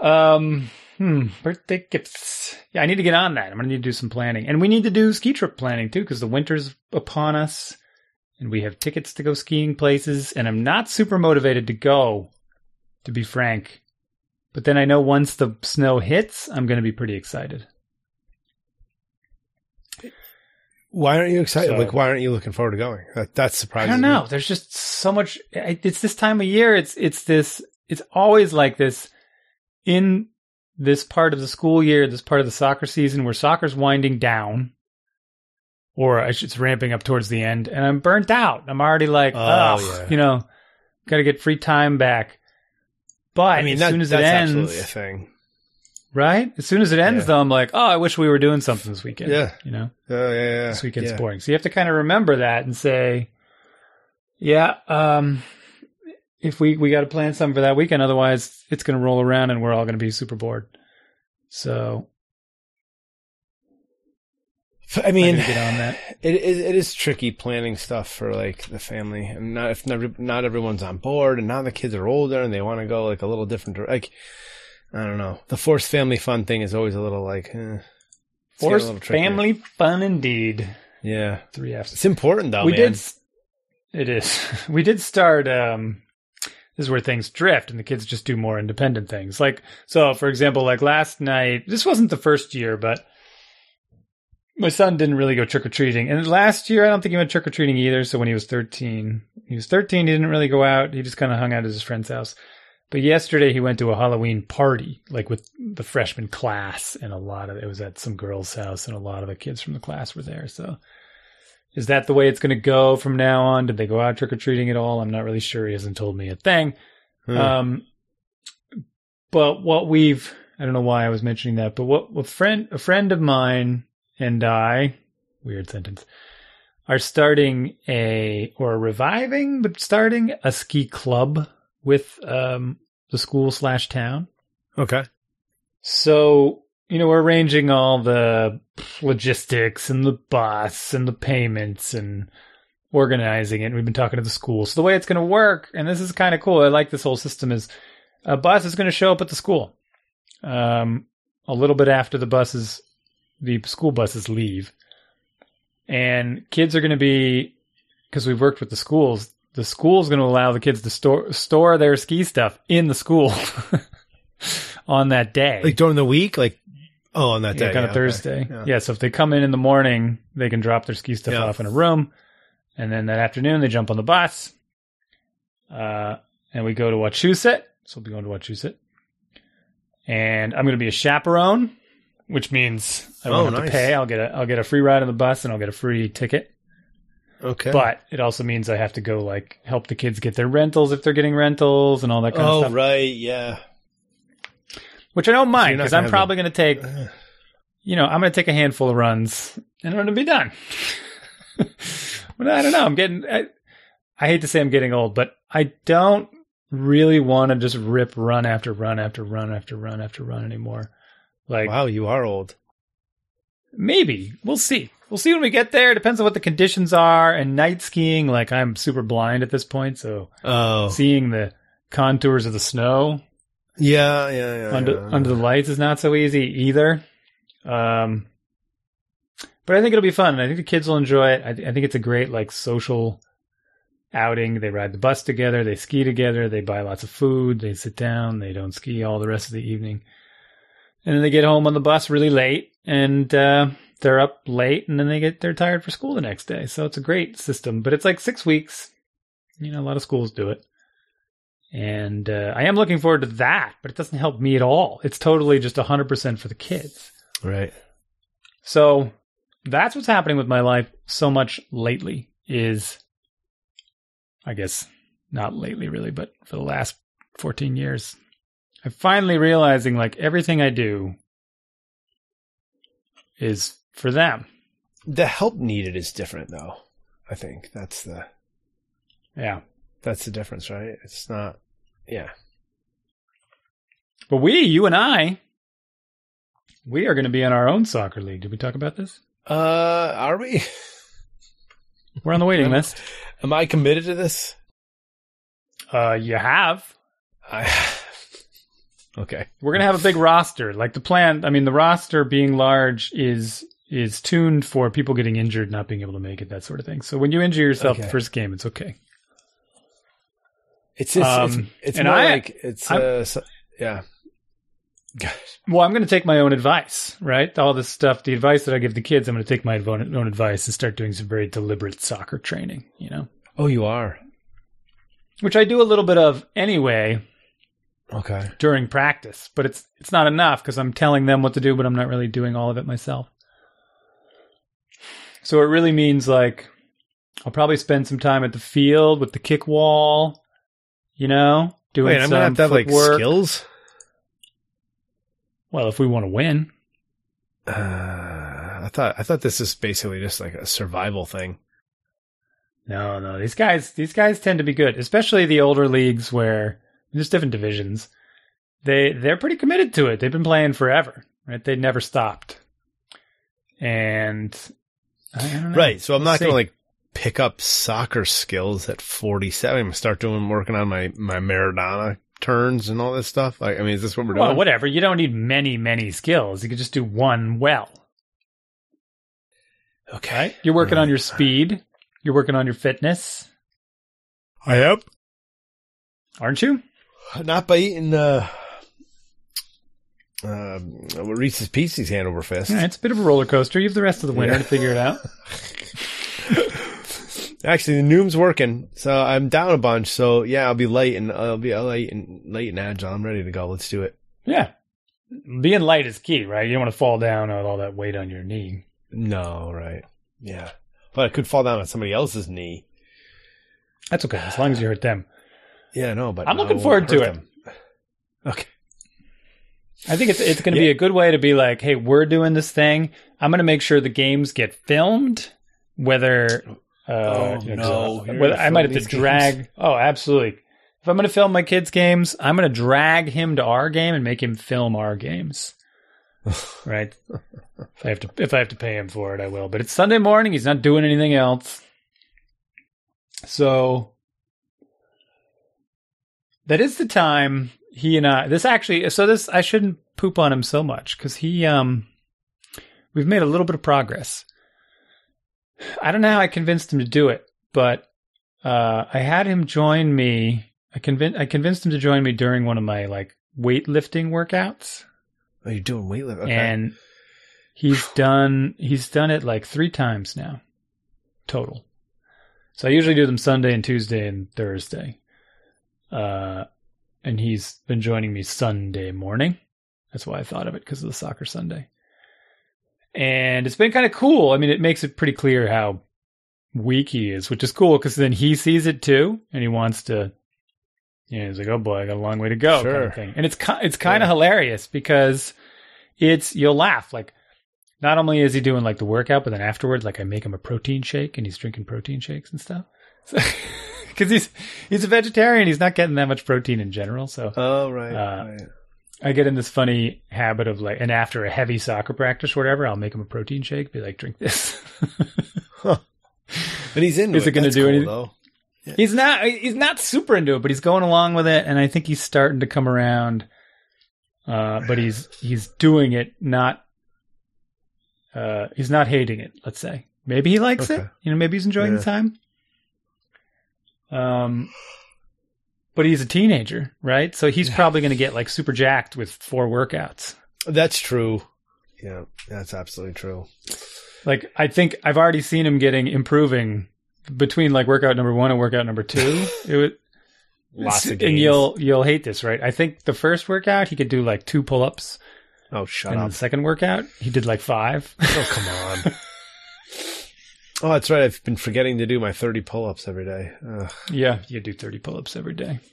Um, hmm, birthday gifts. Yeah, I need to get on that. I'm gonna need to do some planning, and we need to do ski trip planning too because the winter's upon us, and we have tickets to go skiing places, and I'm not super motivated to go, to be frank. But then I know once the snow hits, I'm going to be pretty excited. Why aren't you excited? So- like, why aren't you looking forward to going? That, that's surprising. I don't know. There's just so much. It's this time of year. It's it's this. It's always like this in this part of the school year, this part of the soccer season where soccer's winding down, or it's ramping up towards the end, and I'm burnt out. I'm already like, Oh, yeah. you know, got to get free time back. But I mean, as that, soon as it ends, absolutely a thing. right? As soon as it ends, Yeah. though, I'm like, oh, I wish we were doing something this weekend. Yeah. you know. Oh yeah, yeah. this weekend's boring. So you have to kind of remember that and say, yeah, um, if we, we got to plan something for that weekend, otherwise it's going to roll around and we're all going to be super bored. So I mean, I get on that. [SIGHS] It is it is tricky planning stuff for like the family, and not if not, not everyone's on board, and now the kids are older and they want to go like a little different. Like I don't know, the forced family fun thing is always a little like eh, it's getting a Forced family fun indeed. Yeah, Three F's. it's important though. we man. did. It is. [LAUGHS] We did start. Um, this is where things drift, and the kids just do more independent things. Like so, for example, like last night. This wasn't the first year, but my son didn't really go trick or treating. And last year, I don't think he went trick or treating either. So when he was thirteen, he was thirteen. He didn't really go out. He just kind of hung out at his friend's house. But yesterday he went to a Halloween party, like with the freshman class, and a lot of it was at some girl's house, and a lot of the kids from the class were there. So is that the way it's going to go from now on? Did they go out trick or treating at all? I'm not really sure. He hasn't told me a thing. Hmm. Um, but what we've, I don't know why I was mentioning that, but what a friend, a friend of mine and I, weird sentence, are starting a, or reviving, but starting a ski club with, um, the school slash town. okay. So, you know, we're arranging all the logistics and the bus and the payments and organizing it. And we've been talking to the school. So the way it's going to work, and this is kind of cool. I like this whole system is a bus is going to show up at the school. Um, a little bit after the buses, the school buses leave and kids are going to be, because we've worked with the schools, the school's going to allow the kids to store, store their ski stuff in the school [LAUGHS] on that day. Like during the week, like oh, on that day, kind yeah, of okay. Thursday. Yeah. Yeah. so if they come in in the morning, they can drop their ski stuff Yeah. off in a room, and then that afternoon they jump on the bus, uh, and we go to Wachusett. So we'll be going to Wachusett, and I'm going to be a chaperone, which means I won't Oh, have nice. to pay. I'll get a I'll get a free ride on the bus, and I'll get a free ticket. Okay. But it also means I have to go like help the kids get their rentals if they're getting rentals and all that kind of stuff. oh right, yeah. Which I don't mind because I'm probably going to take uh, you know, I'm going to take a handful of runs and I'm going to be done. [LAUGHS] but I don't know. I'm getting, I, I hate to say I'm getting old, but I don't really want to just rip run after run after run after run after run anymore. Like, wow, you are old. maybe we'll see. We'll see when we get there. Depends on what the conditions are. And night skiing, like, I'm super blind at this point. So Oh, seeing the contours of the snow yeah, yeah, yeah. under yeah. under the lights is not so easy either. Um, but I think it'll be fun. I think the kids will enjoy it. I, th- I think it's a great like social outing. They ride the bus together, they ski together, they buy lots of food, they sit down, they don't ski all the rest of the evening, and then they get home on the bus really late, and uh, they're up late, and then they get they're tired for school the next day. So it's a great system, but it's like six weeks. You know, a lot of schools do it. And uh, I am looking forward to that, but it doesn't help me at all. It's totally just 100% for the kids. right. So that's what's happening with my life so much lately is I guess not lately really, but for the last 14 years. I'm finally realizing like everything I do is for them. The help needed is different, though. I think that's the Yeah. That's the difference, right? It's not. Yeah. But we, you and I, we are going to be in our own soccer league. Did we talk about this? Uh, are we? [LAUGHS] We're on the waiting list. Am I committed to this? Uh, you have. I. [SIGHS] okay. We're gonna have a big roster. Like the plan, I mean, the roster being large is is tuned for people getting injured, not being able to make it, that sort of thing. So when you injure yourself Okay. the first game, it's okay. It's it's Um, it's, it's more I- like it's uh so- yeah. Well, I'm going to take my own advice, right? All this stuff, the advice that I give the kids, I'm going to take my own advice and start doing some very deliberate soccer training, you know, Oh, you are. which I do a little bit of anyway Okay. during practice, but it's it's not enough because I'm telling them what to do, but I'm not really doing all of it myself. So it really means like I'll probably spend some time at the field with the kick wall, you know, doing Wait, I'm some gonna have to have like footwork. skills. Well, if we want to win, Uh, I thought I thought this is basically just like a survival thing. no, no, these guys, these guys tend to be good, especially the older leagues where there's different divisions. They they're pretty committed to it. They've been playing forever, right? They never stopped, and I don't know. Right. So I'm not going to like pick up soccer skills at 47. I'm going to start doing, working on my, my Maradona turns and all this stuff. Like, I mean, is this what we're doing? Well, whatever. You don't need many, many skills. You can just do one well. Okay. Right? You're working on your speed. You're working on your fitness, I am. aren't you? Not by eating, the uh, um, Reese's Pieces hand over fist. Yeah, it's a bit of a roller coaster. You have the rest of the winter Yeah. to figure it out. [LAUGHS] Actually, the Noom's working, so I'm down a bunch. So yeah, I'll be late and I'll be late and late and agile. I'm ready to go. Let's do it. Yeah. Being light is key, right? You don't want to fall down with all that weight on your knee. No, right? Yeah, but I could fall down on somebody else's knee. That's okay, as long as you hurt them. Yeah, no, but I'm looking forward to it. them. Okay. I think it's it's going to be a good way to be like, hey, we're doing this thing. I'm going to make sure the games get filmed, whether. Uh, Oh, you know, 'cause, no. uh, You're whether gonna I might have to drag. Oh, absolutely. If I'm going to film my kids' games, I'm going to drag him to our game and make him film our games. [LAUGHS] right. If I have to, if I have to pay him for it, I will. But it's Sunday morning. He's not doing anything else. So that is the time he and I. This actually, so this I shouldn't poop on him so much because he, um, we've made a little bit of progress. I don't know how I convinced him to do it, but uh, I had him join me. I convinced I convinced him to join me during one of my like weightlifting workouts, Oh, you're doing weightlifting. Okay. and he's done he's done it like three times now, total. So I usually do them Sunday and Tuesday and Thursday, uh, and he's been joining me Sunday morning. That's why I thought of it because of the soccer Sunday, and it's been kind of cool. I mean, it makes it pretty clear how weak he is, which is cool because then he sees it too, and he wants to. You know, he's like, "Oh boy, I got a long way to go," kind Sure. of thing. And it's it's kind of hilarious because it's you'll laugh like. Not only is he doing like the workout, but then afterwards, like I make him a protein shake and he's drinking protein shakes and stuff. Because [LAUGHS] he's he's a vegetarian, he's not getting that much protein in general. So oh, right. Uh, right. I get in this funny habit of like, and after a heavy soccer practice, or whatever, I'll make him a protein shake. Be like, drink this. And he's into is it gonna do cool, anything? Though. he's not he's not super into it, but he's going along with it, and I think he's starting to come around. Uh, but he's he's doing it not. Uh, he's not hating it. Let's say maybe he likes it. You know, maybe he's enjoying the time. Um, but he's a teenager, right? So he's probably going to get like super jacked with four workouts. That's true. Yeah, that's absolutely true. Like I think I've already seen him getting improving between like workout number one and workout number two. [LAUGHS] it was Lots of and you'll you'll hate this, right? I think the first workout he could do like two pull ups, Oh, shut and up. the second workout he did like five. Oh, come on. [LAUGHS] oh, that's right. I've been forgetting to do my 30 pull ups every day. Ugh. yeah, you do thirty pull ups every day. [SIGHS]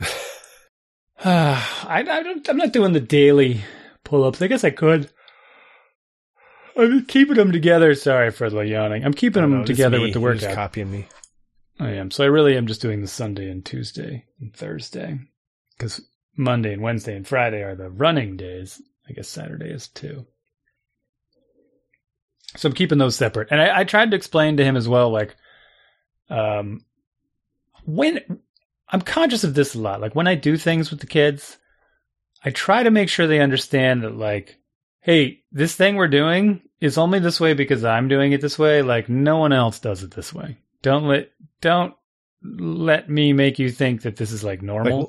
[SIGHS] I, I don't, I'm not doing the daily pull ups. I guess I could. I'm keeping them together. Sorry for the yawning. I'm keeping Oh, them no, together with the You're just workout. copying me. I am. So I really am just doing the Sunday and Tuesday and Thursday because Monday and Wednesday and Friday are the running days. I guess Saturday is too. So I'm keeping those separate. And I, I tried to explain to him as well, like, um, when I'm conscious of this a lot, like when I do things with the kids, I try to make sure they understand that, like, hey, this thing we're doing is only this way because I'm doing it this way. Like, no one else does it this way. Don't let don't let me make you think that this is like normal. Like,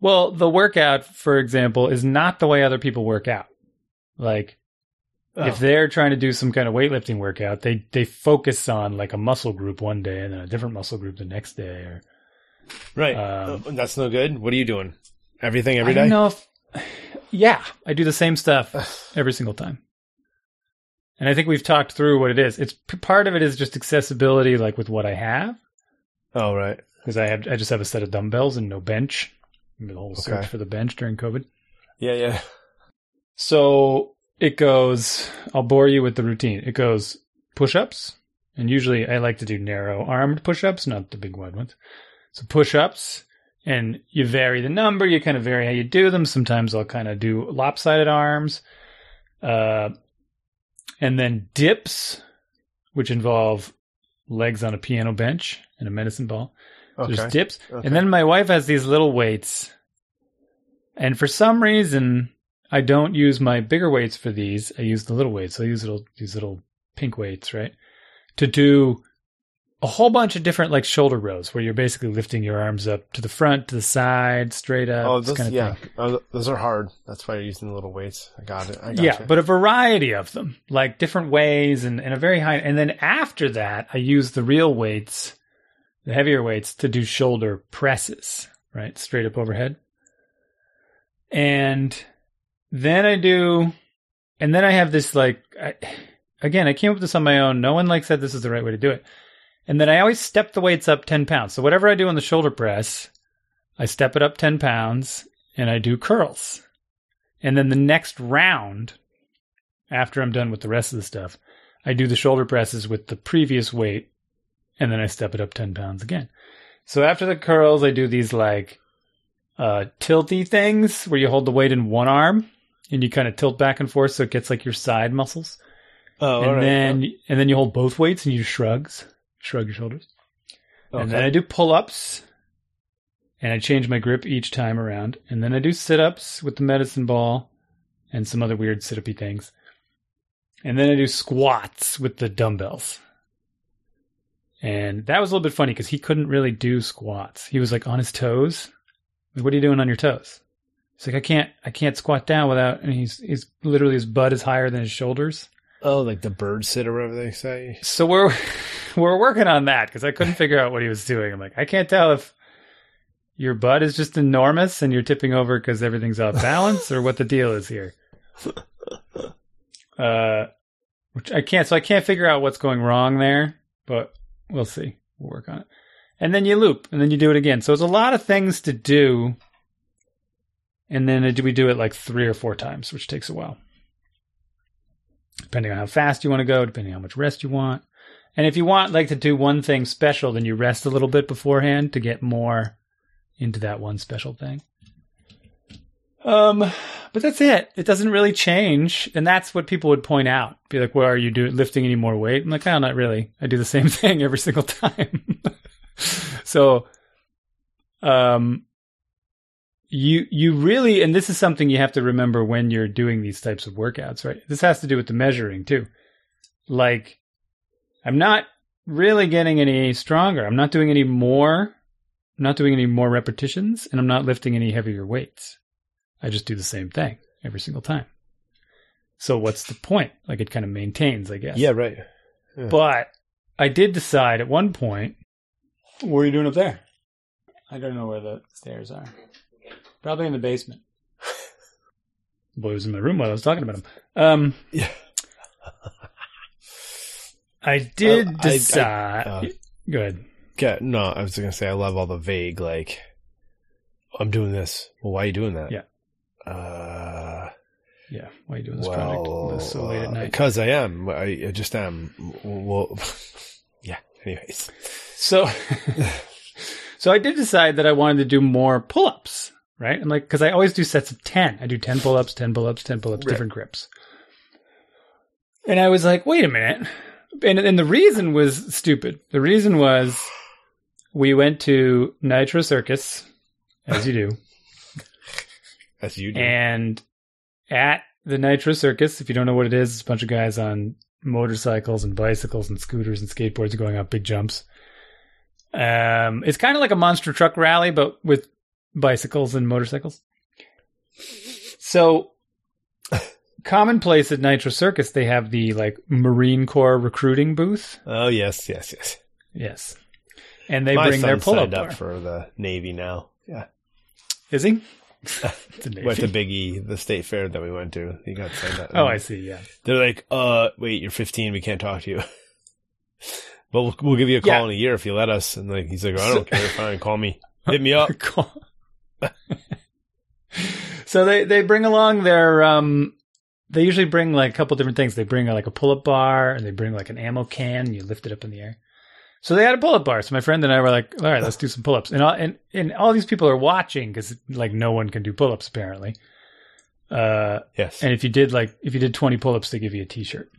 well, the workout, for example, is not the way other people work out. Like Oh, if they're trying to do some kind of weightlifting workout, they they focus on like a muscle group one day and then a different muscle group the next day. Or right. um, Oh, that's no good. What are you doing? Everything every I day? know if, yeah, I do the same stuff [SIGHS] every single time. And I think we've talked through what it is. It's part of it is just accessibility, like with what I have. Oh, right. because I have I just have a set of dumbbells and no bench. Remember the whole search for the bench during COVID. Yeah, yeah. So it goes. I'll bore you with the routine. It goes push-ups, and usually I like to do narrow armed push-ups, not the big wide ones. So push-ups, and you vary the number. You kind of vary how you do them. Sometimes I'll kind of do lopsided arms. Uh, and then dips, which involve legs on a piano bench and a medicine ball. So Okay. There's dips, Okay. and then my wife has these little weights, and for some reason, I don't use my bigger weights for these. I use the little weights. I use little these little pink weights, right, to do a whole bunch of different like shoulder rows where you're basically lifting your arms up to the front, to the side, straight up. Oh, those, kind of yeah. Oh, those are hard. That's why you're using the little weights. I got it. I got Yeah, you. but a variety of them, like different ways and, and a very high. And then after that, I use the real weights, the heavier weights, to do shoulder presses, right? Straight up overhead. And then I do, and then I have this like, I, again, I came up with this on my own. No one like said this is the right way to do it. And then I always step the weights up 10 pounds. So whatever I do on the shoulder press, I step it up 10 pounds and I do curls. And then the next round, after I'm done with the rest of the stuff, I do the shoulder presses with the previous weight, and then I step it up 10 pounds again. So after the curls, I do these like uh, tilty things where you hold the weight in one arm and you kind of tilt back and forth so it gets like your side muscles. oh, and all right. then and then you hold both weights and you shrugs, shrug your shoulders. okay. And then I do pull ups and I change my grip each time around. And then I do sit ups with the medicine ball and some other weird sit upy things. And then I do squats with the dumbbells. And that was a little bit funny because he couldn't really do squats. He was like on his toes. Like, what are you doing on your toes? He's like, I can't, I can't squat down without, and he's, he's literally his butt is higher than his shoulders. oh, like the bird sit or whatever they say. So we're [LAUGHS] we're working on that because I couldn't figure out what he was doing. I'm like, I can't tell if your butt is just enormous and you're tipping over because everything's off balance, or what the deal is here. [LAUGHS] Uh, which I can't. So I can't figure out what's going wrong there, but we'll see. We'll work on it. And then you loop, and then you do it again. So it's a lot of things to do. And then we do it like three or four times, which takes a while depending on how fast you want to go, depending on how much rest you want. And if you want like to do one thing special, then you rest a little bit beforehand to get more into that one special thing. Um, but that's it. It doesn't really change, and that's what people would point out. Be like, "Well, are you doing lifting any more weight?" I'm like, "Oh, not really. I do the same [LAUGHS] thing every single time." [LAUGHS] so, um, you you really and this is something you have to remember when you're doing these types of workouts right this has to do with the measuring too like i'm not really getting any stronger i'm not doing any more i'm not doing any more repetitions and i'm not lifting any heavier weights i just do the same thing every single time so what's the point like it kind of maintains i guess Yeah, right. but I did decide at one point. What are you doing up there? I don't know where the stairs are. Probably in the basement. The boy was in my room while I was talking about him. Um, Yeah. [LAUGHS] I did Well, I- I- decide. uh, Go ahead. Yeah, no, I was gonna say I love all the vague like I'm doing this. Well, why are you doing that? Yeah. Uh, Yeah. Why are you doing this well, project so late at uh, night? because I am. I, I just am. Well, [LAUGHS] yeah. Anyways, So, [LAUGHS] so I did decide that I wanted to do more pull-ups, right? And like, because I always do sets of ten. I do ten pull-ups, ten pull-ups, ten pull-ups, Right. different grips. And I was like, wait a minute, and and the reason was stupid. The reason was we went to Nitro Circus, as you do, [LAUGHS] as you do. and at the Nitro Circus, if you don't know what it is, it's a bunch of guys on motorcycles and bicycles and scooters and skateboards going up big jumps. Um, it's kind of like a monster truck rally, but with bicycles and motorcycles. So, commonplace at Nitro Circus, they have the like Marine Corps recruiting booth. oh yes, yes, yes. Yes, and they My bring their pull-up bar. up for the Navy now. Yeah, Is he? [LAUGHS] Navy. went to Biggie, the state fair that we went to. He got signed up. Oh, I see. Yeah. They're like, uh, wait, you're 15. We can't talk to you. [LAUGHS] but we'll, we'll give you a call Yeah. in a year if you let us. And like, he's like, I don't care. Fine. Call me. [LAUGHS] Hit me up. Cool. [LAUGHS] so they they bring along their um they usually bring like a couple different things. They bring like a pull up bar and they bring like an ammo can and you lift it up in the air. So they had a pull up bar. So my friend and I were like, all right, let's do some pull ups. And all, and and all these people are watching because like no one can do pull ups apparently. Uh, Yes. and if you did like if you did twenty pull ups, they give you a T shirt.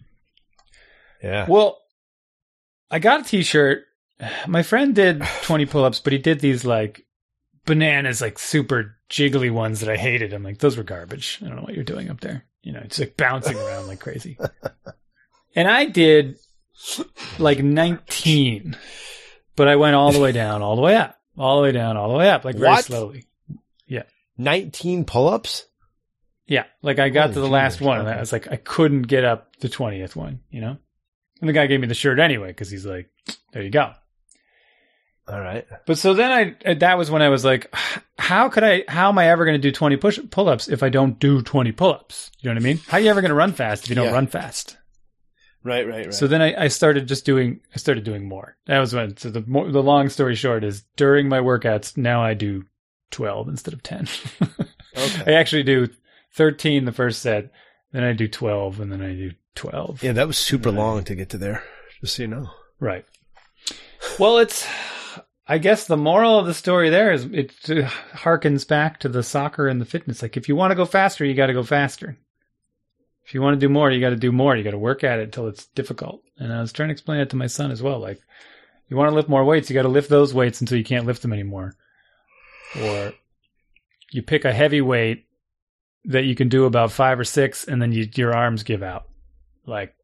Yeah. Well, I got a t-shirt. [SIGHS] My friend did 20 pull-ups, but he did these like bananas, like super jiggly ones that I hated. I'm like, those were garbage. I don't know what you're doing up there. You know, it's like bouncing around like crazy. [LAUGHS] And I did like 19, but I went all the way down, all the way up, all the way down, all the way up, like very What? slowly. 19 pull-ups? Yeah, like I got Holy to the last one, and. I was like, I couldn't get up the twentieth one, you know. And the guy gave me the shirt anyway because he's like, "There you go." All right. But so then I, that was when I was like, "How could I? How am I ever going to do twenty push pull-ups if I don't do twenty pull-ups?" You know what I mean? How are you ever going to run fast if you don't Yeah. run fast? Right, right, right. So then I, I started just doing. I started doing more. That was when. So the more, the long story short is during my workouts now I do twelve instead of ten. okay. [LAUGHS] I actually do 13 the first set, then I do 12, and then I do 12. Yeah, that was super Right. long to get to there. Just so you know. Right. Well, it's, I guess the moral of the story there is it harkens back to the soccer and the fitness. Like, if you want to go faster, you got to go faster. If you want to do more, you got to do more. You got to work at it until it's difficult. And I was trying to explain it to my son as well. Like, you want to lift more weights, you got to lift those weights until you can't lift them anymore. Or you pick a heavy weight that you can do about five or six, and then you, your arms give out. Like,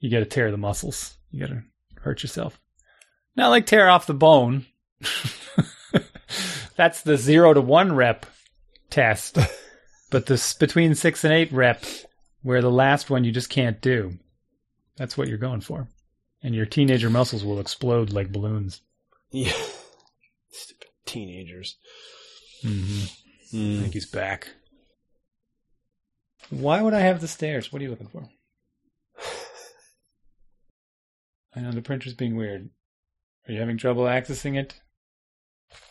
you got to tear the muscles. You got to hurt yourself. Not like tear off the bone. [LAUGHS] That's the zero to one rep test. but this between six and eight rep, where the last one you just can't do, that's what you're going for. And your teenager muscles will explode like balloons. Yeah. [LAUGHS] Stupid teenagers. Mm-hmm. I Mm. think he's back. Why would I have the stairs? What are you looking for? [SIGHS] I know the printer's being weird. Are you having trouble accessing it?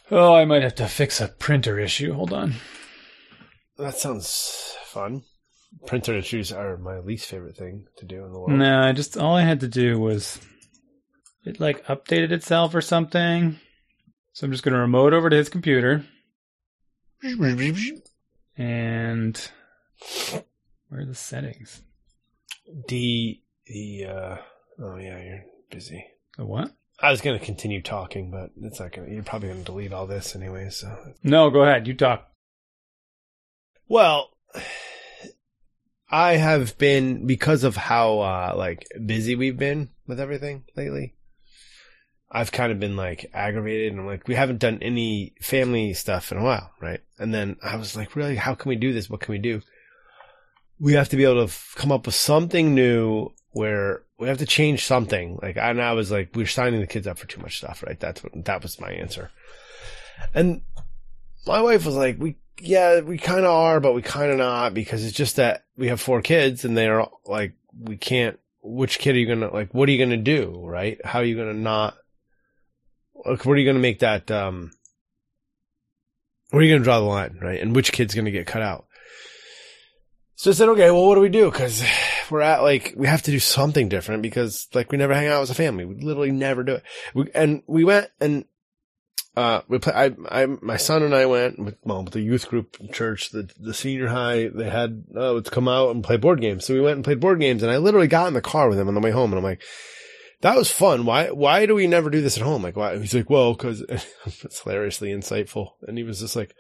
Oh, I might have to fix a printer issue. Hold on. That sounds fun. Printer issues are my least favorite thing to do in the world. No, I just all I had to do was it like updated itself or something. So I'm just gonna remote over to his computer and where are the settings? The the uh oh yeah, you're busy. The what? I was gonna continue talking, but it's not gonna. You're probably gonna delete all this anyway. So No, go ahead. You talk. well, I have been because of how uh like busy we've been with everything lately. I've kind of been like aggravated and I'm like, we haven't done any family stuff in a while, right? And then I was like, really, how can we do this? What can we do? We have to be able to f- come up with something new where we have to change something. Like, and I was like, we're signing the kids up for too much stuff, right? That's what, that was my answer. And my wife was like, we, yeah, we kind of are, but we kind of not because it's just that we have four kids and they're like, we can't, which kid are you going to, like, what are you going to do? Right? How are you going to not, like, where are you going to make that, um, where are you going to draw the line? Right? And which kid's going to get cut out? So I said, okay, well, what do we do? Cause we're at like, we have to do something different because like we never hang out as a family. We literally never do it. We, and we went and, uh, we play, I, I, my son and I went with, well, with the youth group church, the, the senior high, they had, uh, to come out and play board games. So we went and played board games and I literally got in the car with him on the way home and I'm like, that was fun. Why, why do we never do this at home? Like, why? He's like, well, cause [LAUGHS] it's hilariously insightful. And he was just like,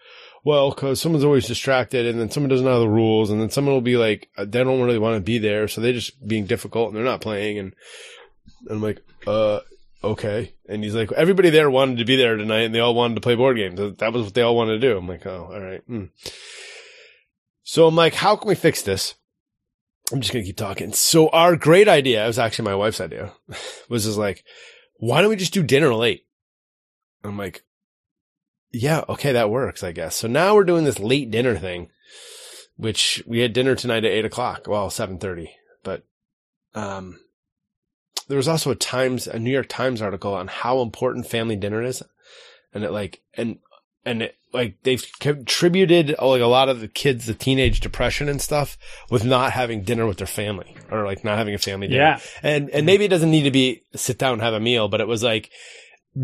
well, cause someone's always distracted and then someone doesn't know the rules and then someone will be like, uh, they don't really want to be there. So they're just being difficult and they're not playing. And, and I'm like, uh, okay. And he's like, everybody there wanted to be there tonight and they all wanted to play board games. That was what they all wanted to do. I'm like, oh, all right. Hmm. So I'm like, how can we fix this? I'm just to keep talking. So our great idea, it was actually my wife's idea, [LAUGHS] was just like, why don't we just do dinner late? I'm like, yeah, okay, that works, I guess. So now we're doing this late dinner thing, which we had dinner tonight at eight o'clock. Well, 730, but, um, there was also a Times, a New York Times article on how important family dinner is. And it like, and, and it like they've contributed like a lot of the kids, the teenage depression and stuff with not having dinner with their family or like not having a family dinner. Yeah. And, and maybe it doesn't need to be sit down and have a meal, but it was like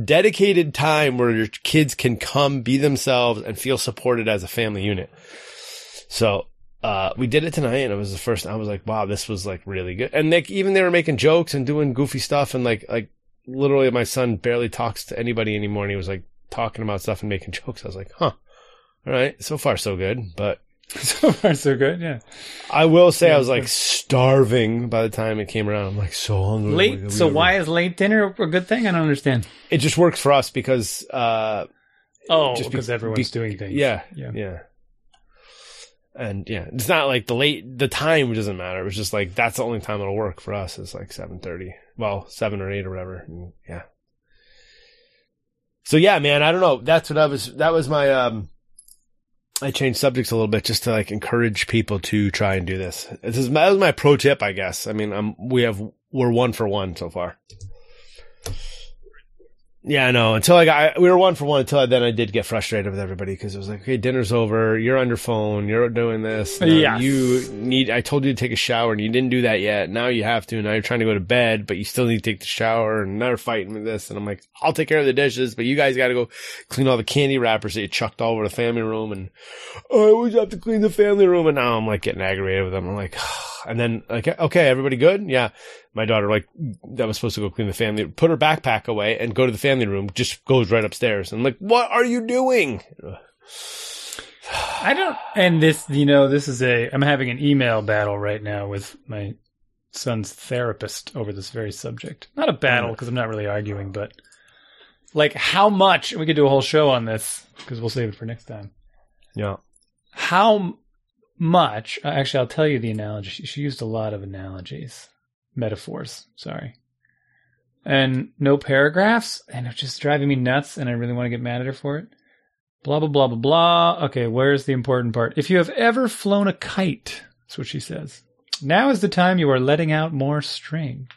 dedicated time where your kids can come be themselves and feel supported as a family unit. So uh, we did it tonight, and it was the first. I was like, wow, this was like really good. And like even they were making jokes and doing goofy stuff, and like like literally, my son barely talks to anybody anymore, and he was like talking about stuff and making [LAUGHS] jokes. I was like, huh, all right, so far so good. But [LAUGHS] so far, so good. Yeah. I will say Yeah, I was like starving by the time it came around. I'm like so hungry. Late. So why is late dinner a good thing? I don't understand. it just works for us because uh Oh, Just be- because everyone's be- doing things. yeah Yeah. yeah and yeah it's not like the late the time doesn't matter it's just like that's the only time it'll work for us is like 7.30 well 7 or 8 or whatever and yeah so yeah man i don't know. That's what i was that was my um i changed subjects a little bit just to like encourage people to try and do this. This is my, that was my pro tip i guess. I mean um we have we're one for one so far yeah, I know. Until I got, we were one for one. Until I, then, I did get frustrated with everybody because it was like, okay, dinner's over. You're on your phone. You're doing this. Yes. You need. I told you to take a shower, and you didn't do that yet. Now you have to. Now you're trying to go to bed, but you still need to take the shower. And now they're fighting with this. And I'm like, I'll take care of the dishes, but you guys got to go clean all the candy wrappers that you chucked all over the family room. And oh, I always have to clean the family room. And now I'm like getting aggravated with them. I'm like, and then like, okay, everybody good? Yeah my daughter like that was supposed to go clean the family put her backpack away and go to the family room just goes right upstairs and I'm like what are you doing I don't. And this, you know, this is a. I'm having an email battle right now with my son's therapist over this very subject. Not a battle mm. because I'm not really arguing, but like how much we could do a whole show on this because we'll save it for next time. yeah How much? uh, Actually, I'll tell you the analogy. She, she used a lot of analogies, metaphors. Sorry. And no paragraphs, and it's just driving me nuts, and I really want to get mad at her for it. Blah, blah, blah, blah, blah. Okay, where's the important part? If you have ever flown a kite, that's what she says. Now is the time you are letting out more string.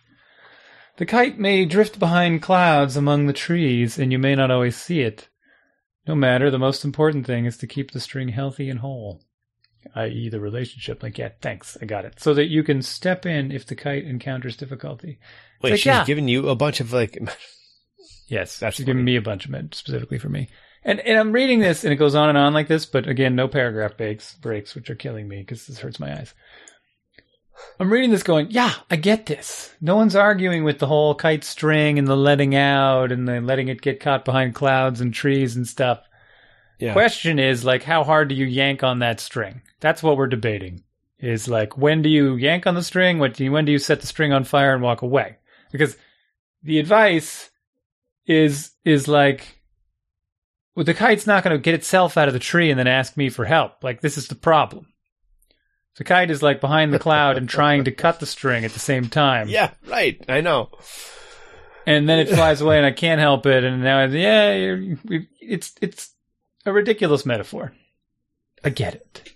The kite may drift behind clouds among the trees, and you may not always see it. No matter, the most important thing is to keep the string healthy and whole, i.e., the relationship. Like, yeah, thanks, I got it. So that you can step in if the kite encounters difficulty. wait like, she's yeah. giving you a bunch of like Yes, That's she's giving me a bunch of meds specifically for me. And and I'm reading this, and it goes on and on like this, but again, no paragraph breaks, breaks, which are killing me because this hurts my eyes. I'm reading this, going, yeah, I get this. No one's arguing with the whole kite string and the letting out and the letting it get caught behind clouds and trees and stuff. Yeah Question is like, how hard do you yank on that string? That's what we're debating. Is like, when do you yank on the string? What do you, when do you set the string on fire and walk away? Because the advice is is like, well, the kite's not going to get itself out of the tree and then ask me for help. Like this is the problem. The kite is like behind the cloud and trying to cut the string at the same time. yeah right I know and then it flies away and I can't help it. And now, yeah, it's it's a ridiculous metaphor. I get it.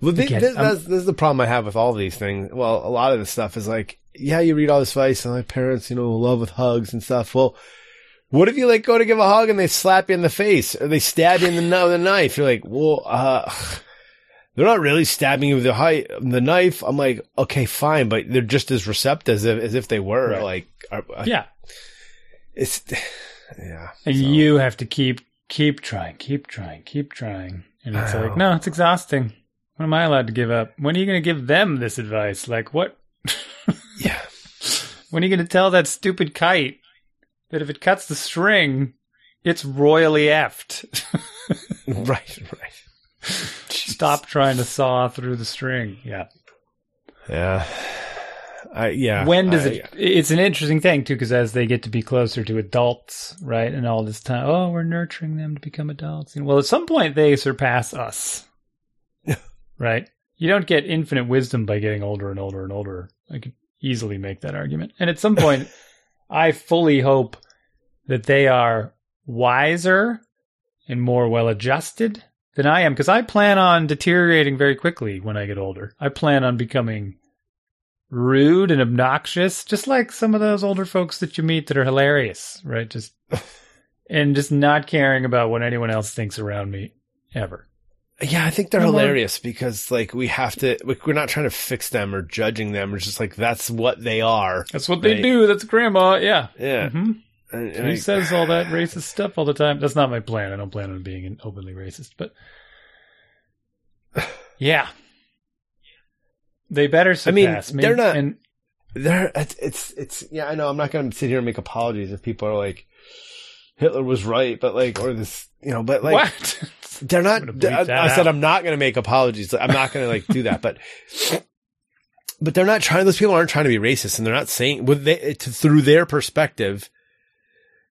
well thi- Again, this, I'm- that's, this is the problem I have with all these things well a lot of this stuff is like yeah you read all this advice and like parents you know love with hugs and stuff well what if you like go to give a hug and they slap you in the face or they stab you in the, kn- with a knife? You're like, well, uh, [SIGHS] they're not really stabbing you with the, hi- the knife. I'm like, okay, fine, but they're just as receptive as if, as if they were. Right. Like, are, uh, Yeah, it's, [SIGHS] yeah. and so- you have to keep keep trying, keep trying, keep trying, and it's like, no, it's exhausting. When am I allowed to give up? When are you going to give them this advice? Like what? [LAUGHS] yeah. When are you going to tell that stupid kite that if it cuts the string, it's royally effed? [LAUGHS] Right, right. Stop trying to saw through the string. Yeah. Yeah. I, yeah. when does I- it it's an interesting thing too because as they get to be closer to adults right and all this time oh we're nurturing them to become adults. And well at some point they surpass us. Right? You don't get infinite wisdom by getting older and older and older. I could easily make that argument. And at some point [LAUGHS] i fully hope that they are wiser and more well adjusted than i am because i plan on deteriorating very quickly when i get older. I plan on becoming rude and obnoxious, just like some of those older folks that you meet that are hilarious, right? Just [LAUGHS] and just not caring about what anyone else thinks around me ever. Yeah, I think they're hilarious because like we have to like we're not trying to fix them or judging them. We're just like that's what they are. That's what they Right. do. That's grandma. Yeah. Yeah. Mm-hmm. And, and He I- says all that racist stuff all the time. That's not my plan. I don't plan on being an openly racist, but [SIGHS] yeah, They better I mean, surpass. they're not- And There, it's, it's, it's, yeah, I know. I'm not going to sit here and make apologies if people are like, Hitler was right, but like, or this, you know, but like, what? [LAUGHS] they're not. Bleep I, said. I'm not going to make apologies. I'm not going to like do that, but. But they're not trying. Those people aren't trying to be racist, and they're not saying with they to, through their perspective.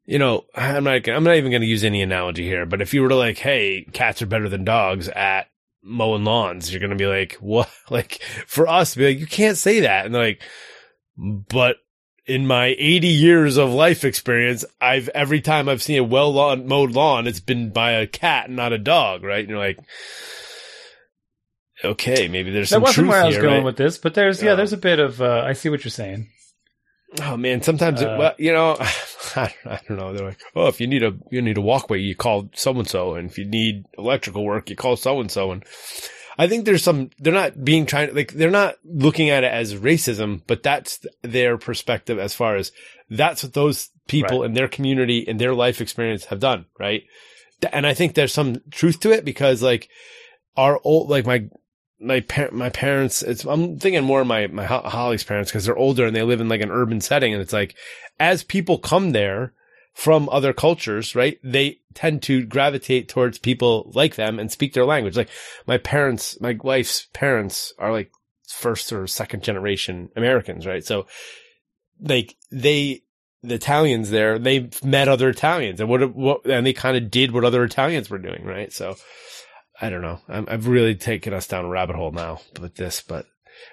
You know, I'm not. I'm not even going to use any analogy here. But if you were to like, hey, cats are better than dogs at mowing lawns, you're going to be like, what? [LAUGHS] Like for us, to be like, you can't say that, and they're like, but in my 80 years of life experience, I've every time I've seen a well lawn, mowed lawn, it's been by a cat, not a dog, right? And you're like, okay, maybe there's that some wasn't truth where I was here, going right? with this, but there's yeah, Yeah. there's a bit of uh, I see what you're saying. Oh man, sometimes it, Uh, well, you know, [LAUGHS] I, I don't know. They're like, oh, if you need a you need a walkway, you call so and so, and if you need electrical work, you call so and so. And I think there's some. They're not being trying like they're not looking at it as racism, but that's their perspective as far as that's what those people Right. in their community and their life experience have done, right? And I think there's some truth to it because like our old like my my par- my parents it's I'm thinking more of my my Ho- Holly's parents because they're older and they live in like an urban setting and it's like as people come there from other cultures right they tend to gravitate towards people like them and speak their language. Like my parents my wife's parents are like first or second generation Americans right? So like they the Italians there they met other Italians and what what and they kind of did what other Italians were doing right? So I don't know. I'm, I've really taken us down a rabbit hole now with this, but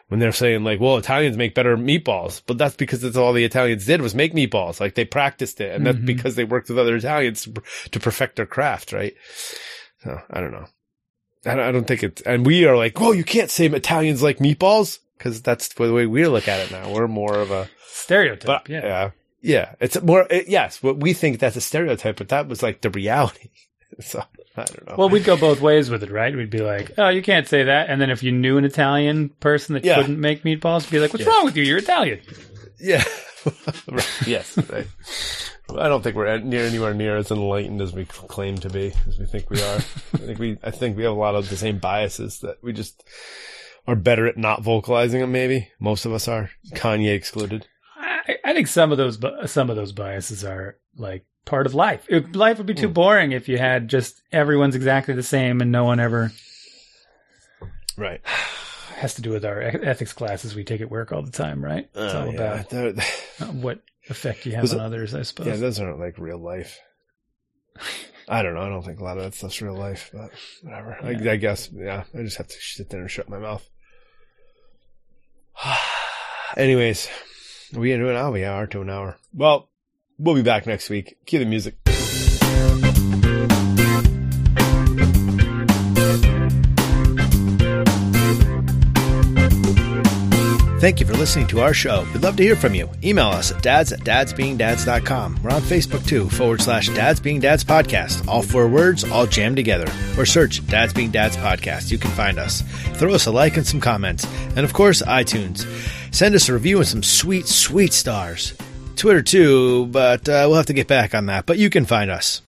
when they're saying like, well, Italians make better meatballs, but that's because that's all the Italians did was make meatballs. Like they practiced it and that's Mhm. because they worked with other Italians to, to perfect their craft, right? So I don't know. I don't, I don't think it's, and we are like, oh, you can't say Italians like meatballs because that's the way we look at it now. We're more of a, Stereotype. but yeah. yeah, yeah, it's more, it, yes, what we think that's a stereotype, but that was like the reality. [LAUGHS] so I don't know. Well, we'd go both ways with it, right? We'd be like, "Oh, you can't say that," and then if you knew an Italian person that Yeah. couldn't make meatballs, you'd be like, "What's Yeah. wrong with you? You're Italian." Yeah. [LAUGHS] right. Yes. Right. I don't think we're near anywhere near as enlightened as we claim to be, as we think we are. [LAUGHS] I think we, I think we have a lot of the same biases that we just are better at not vocalizing them. Maybe most of us are, Kanye excluded. I, I think some of those some of those biases are like part of life. It, life would be too boring if you had just everyone's exactly the same and no one ever Right. [SIGHS] has to do with our ethics classes we take at work all the time, right? It's Oh, all yeah. about [LAUGHS] uh, what effect you have on others, I suppose. yeah, those aren't like real life. [LAUGHS] I don't know. I don't think a lot of that stuff's real life, but whatever. I, Yeah. I guess, yeah, I just have to sit there and shut my mouth. [SIGHS] Anyways, are we into an hour? We are to an hour. Well, we'll be back next week. Cue the music. Thank you for listening to our show. We'd love to hear from you. Email us at dads at dadsbeingdads.com. We're on Facebook too, forward slash dads being dads podcast. All four words, all jammed together. Or search Dads Being Dads podcast. You can find us. Throw us a like and some comments. And of course, iTunes. Send us a review and some sweet, sweet stars. Twitter too, but uh, we'll have to get back on that. But you can find us.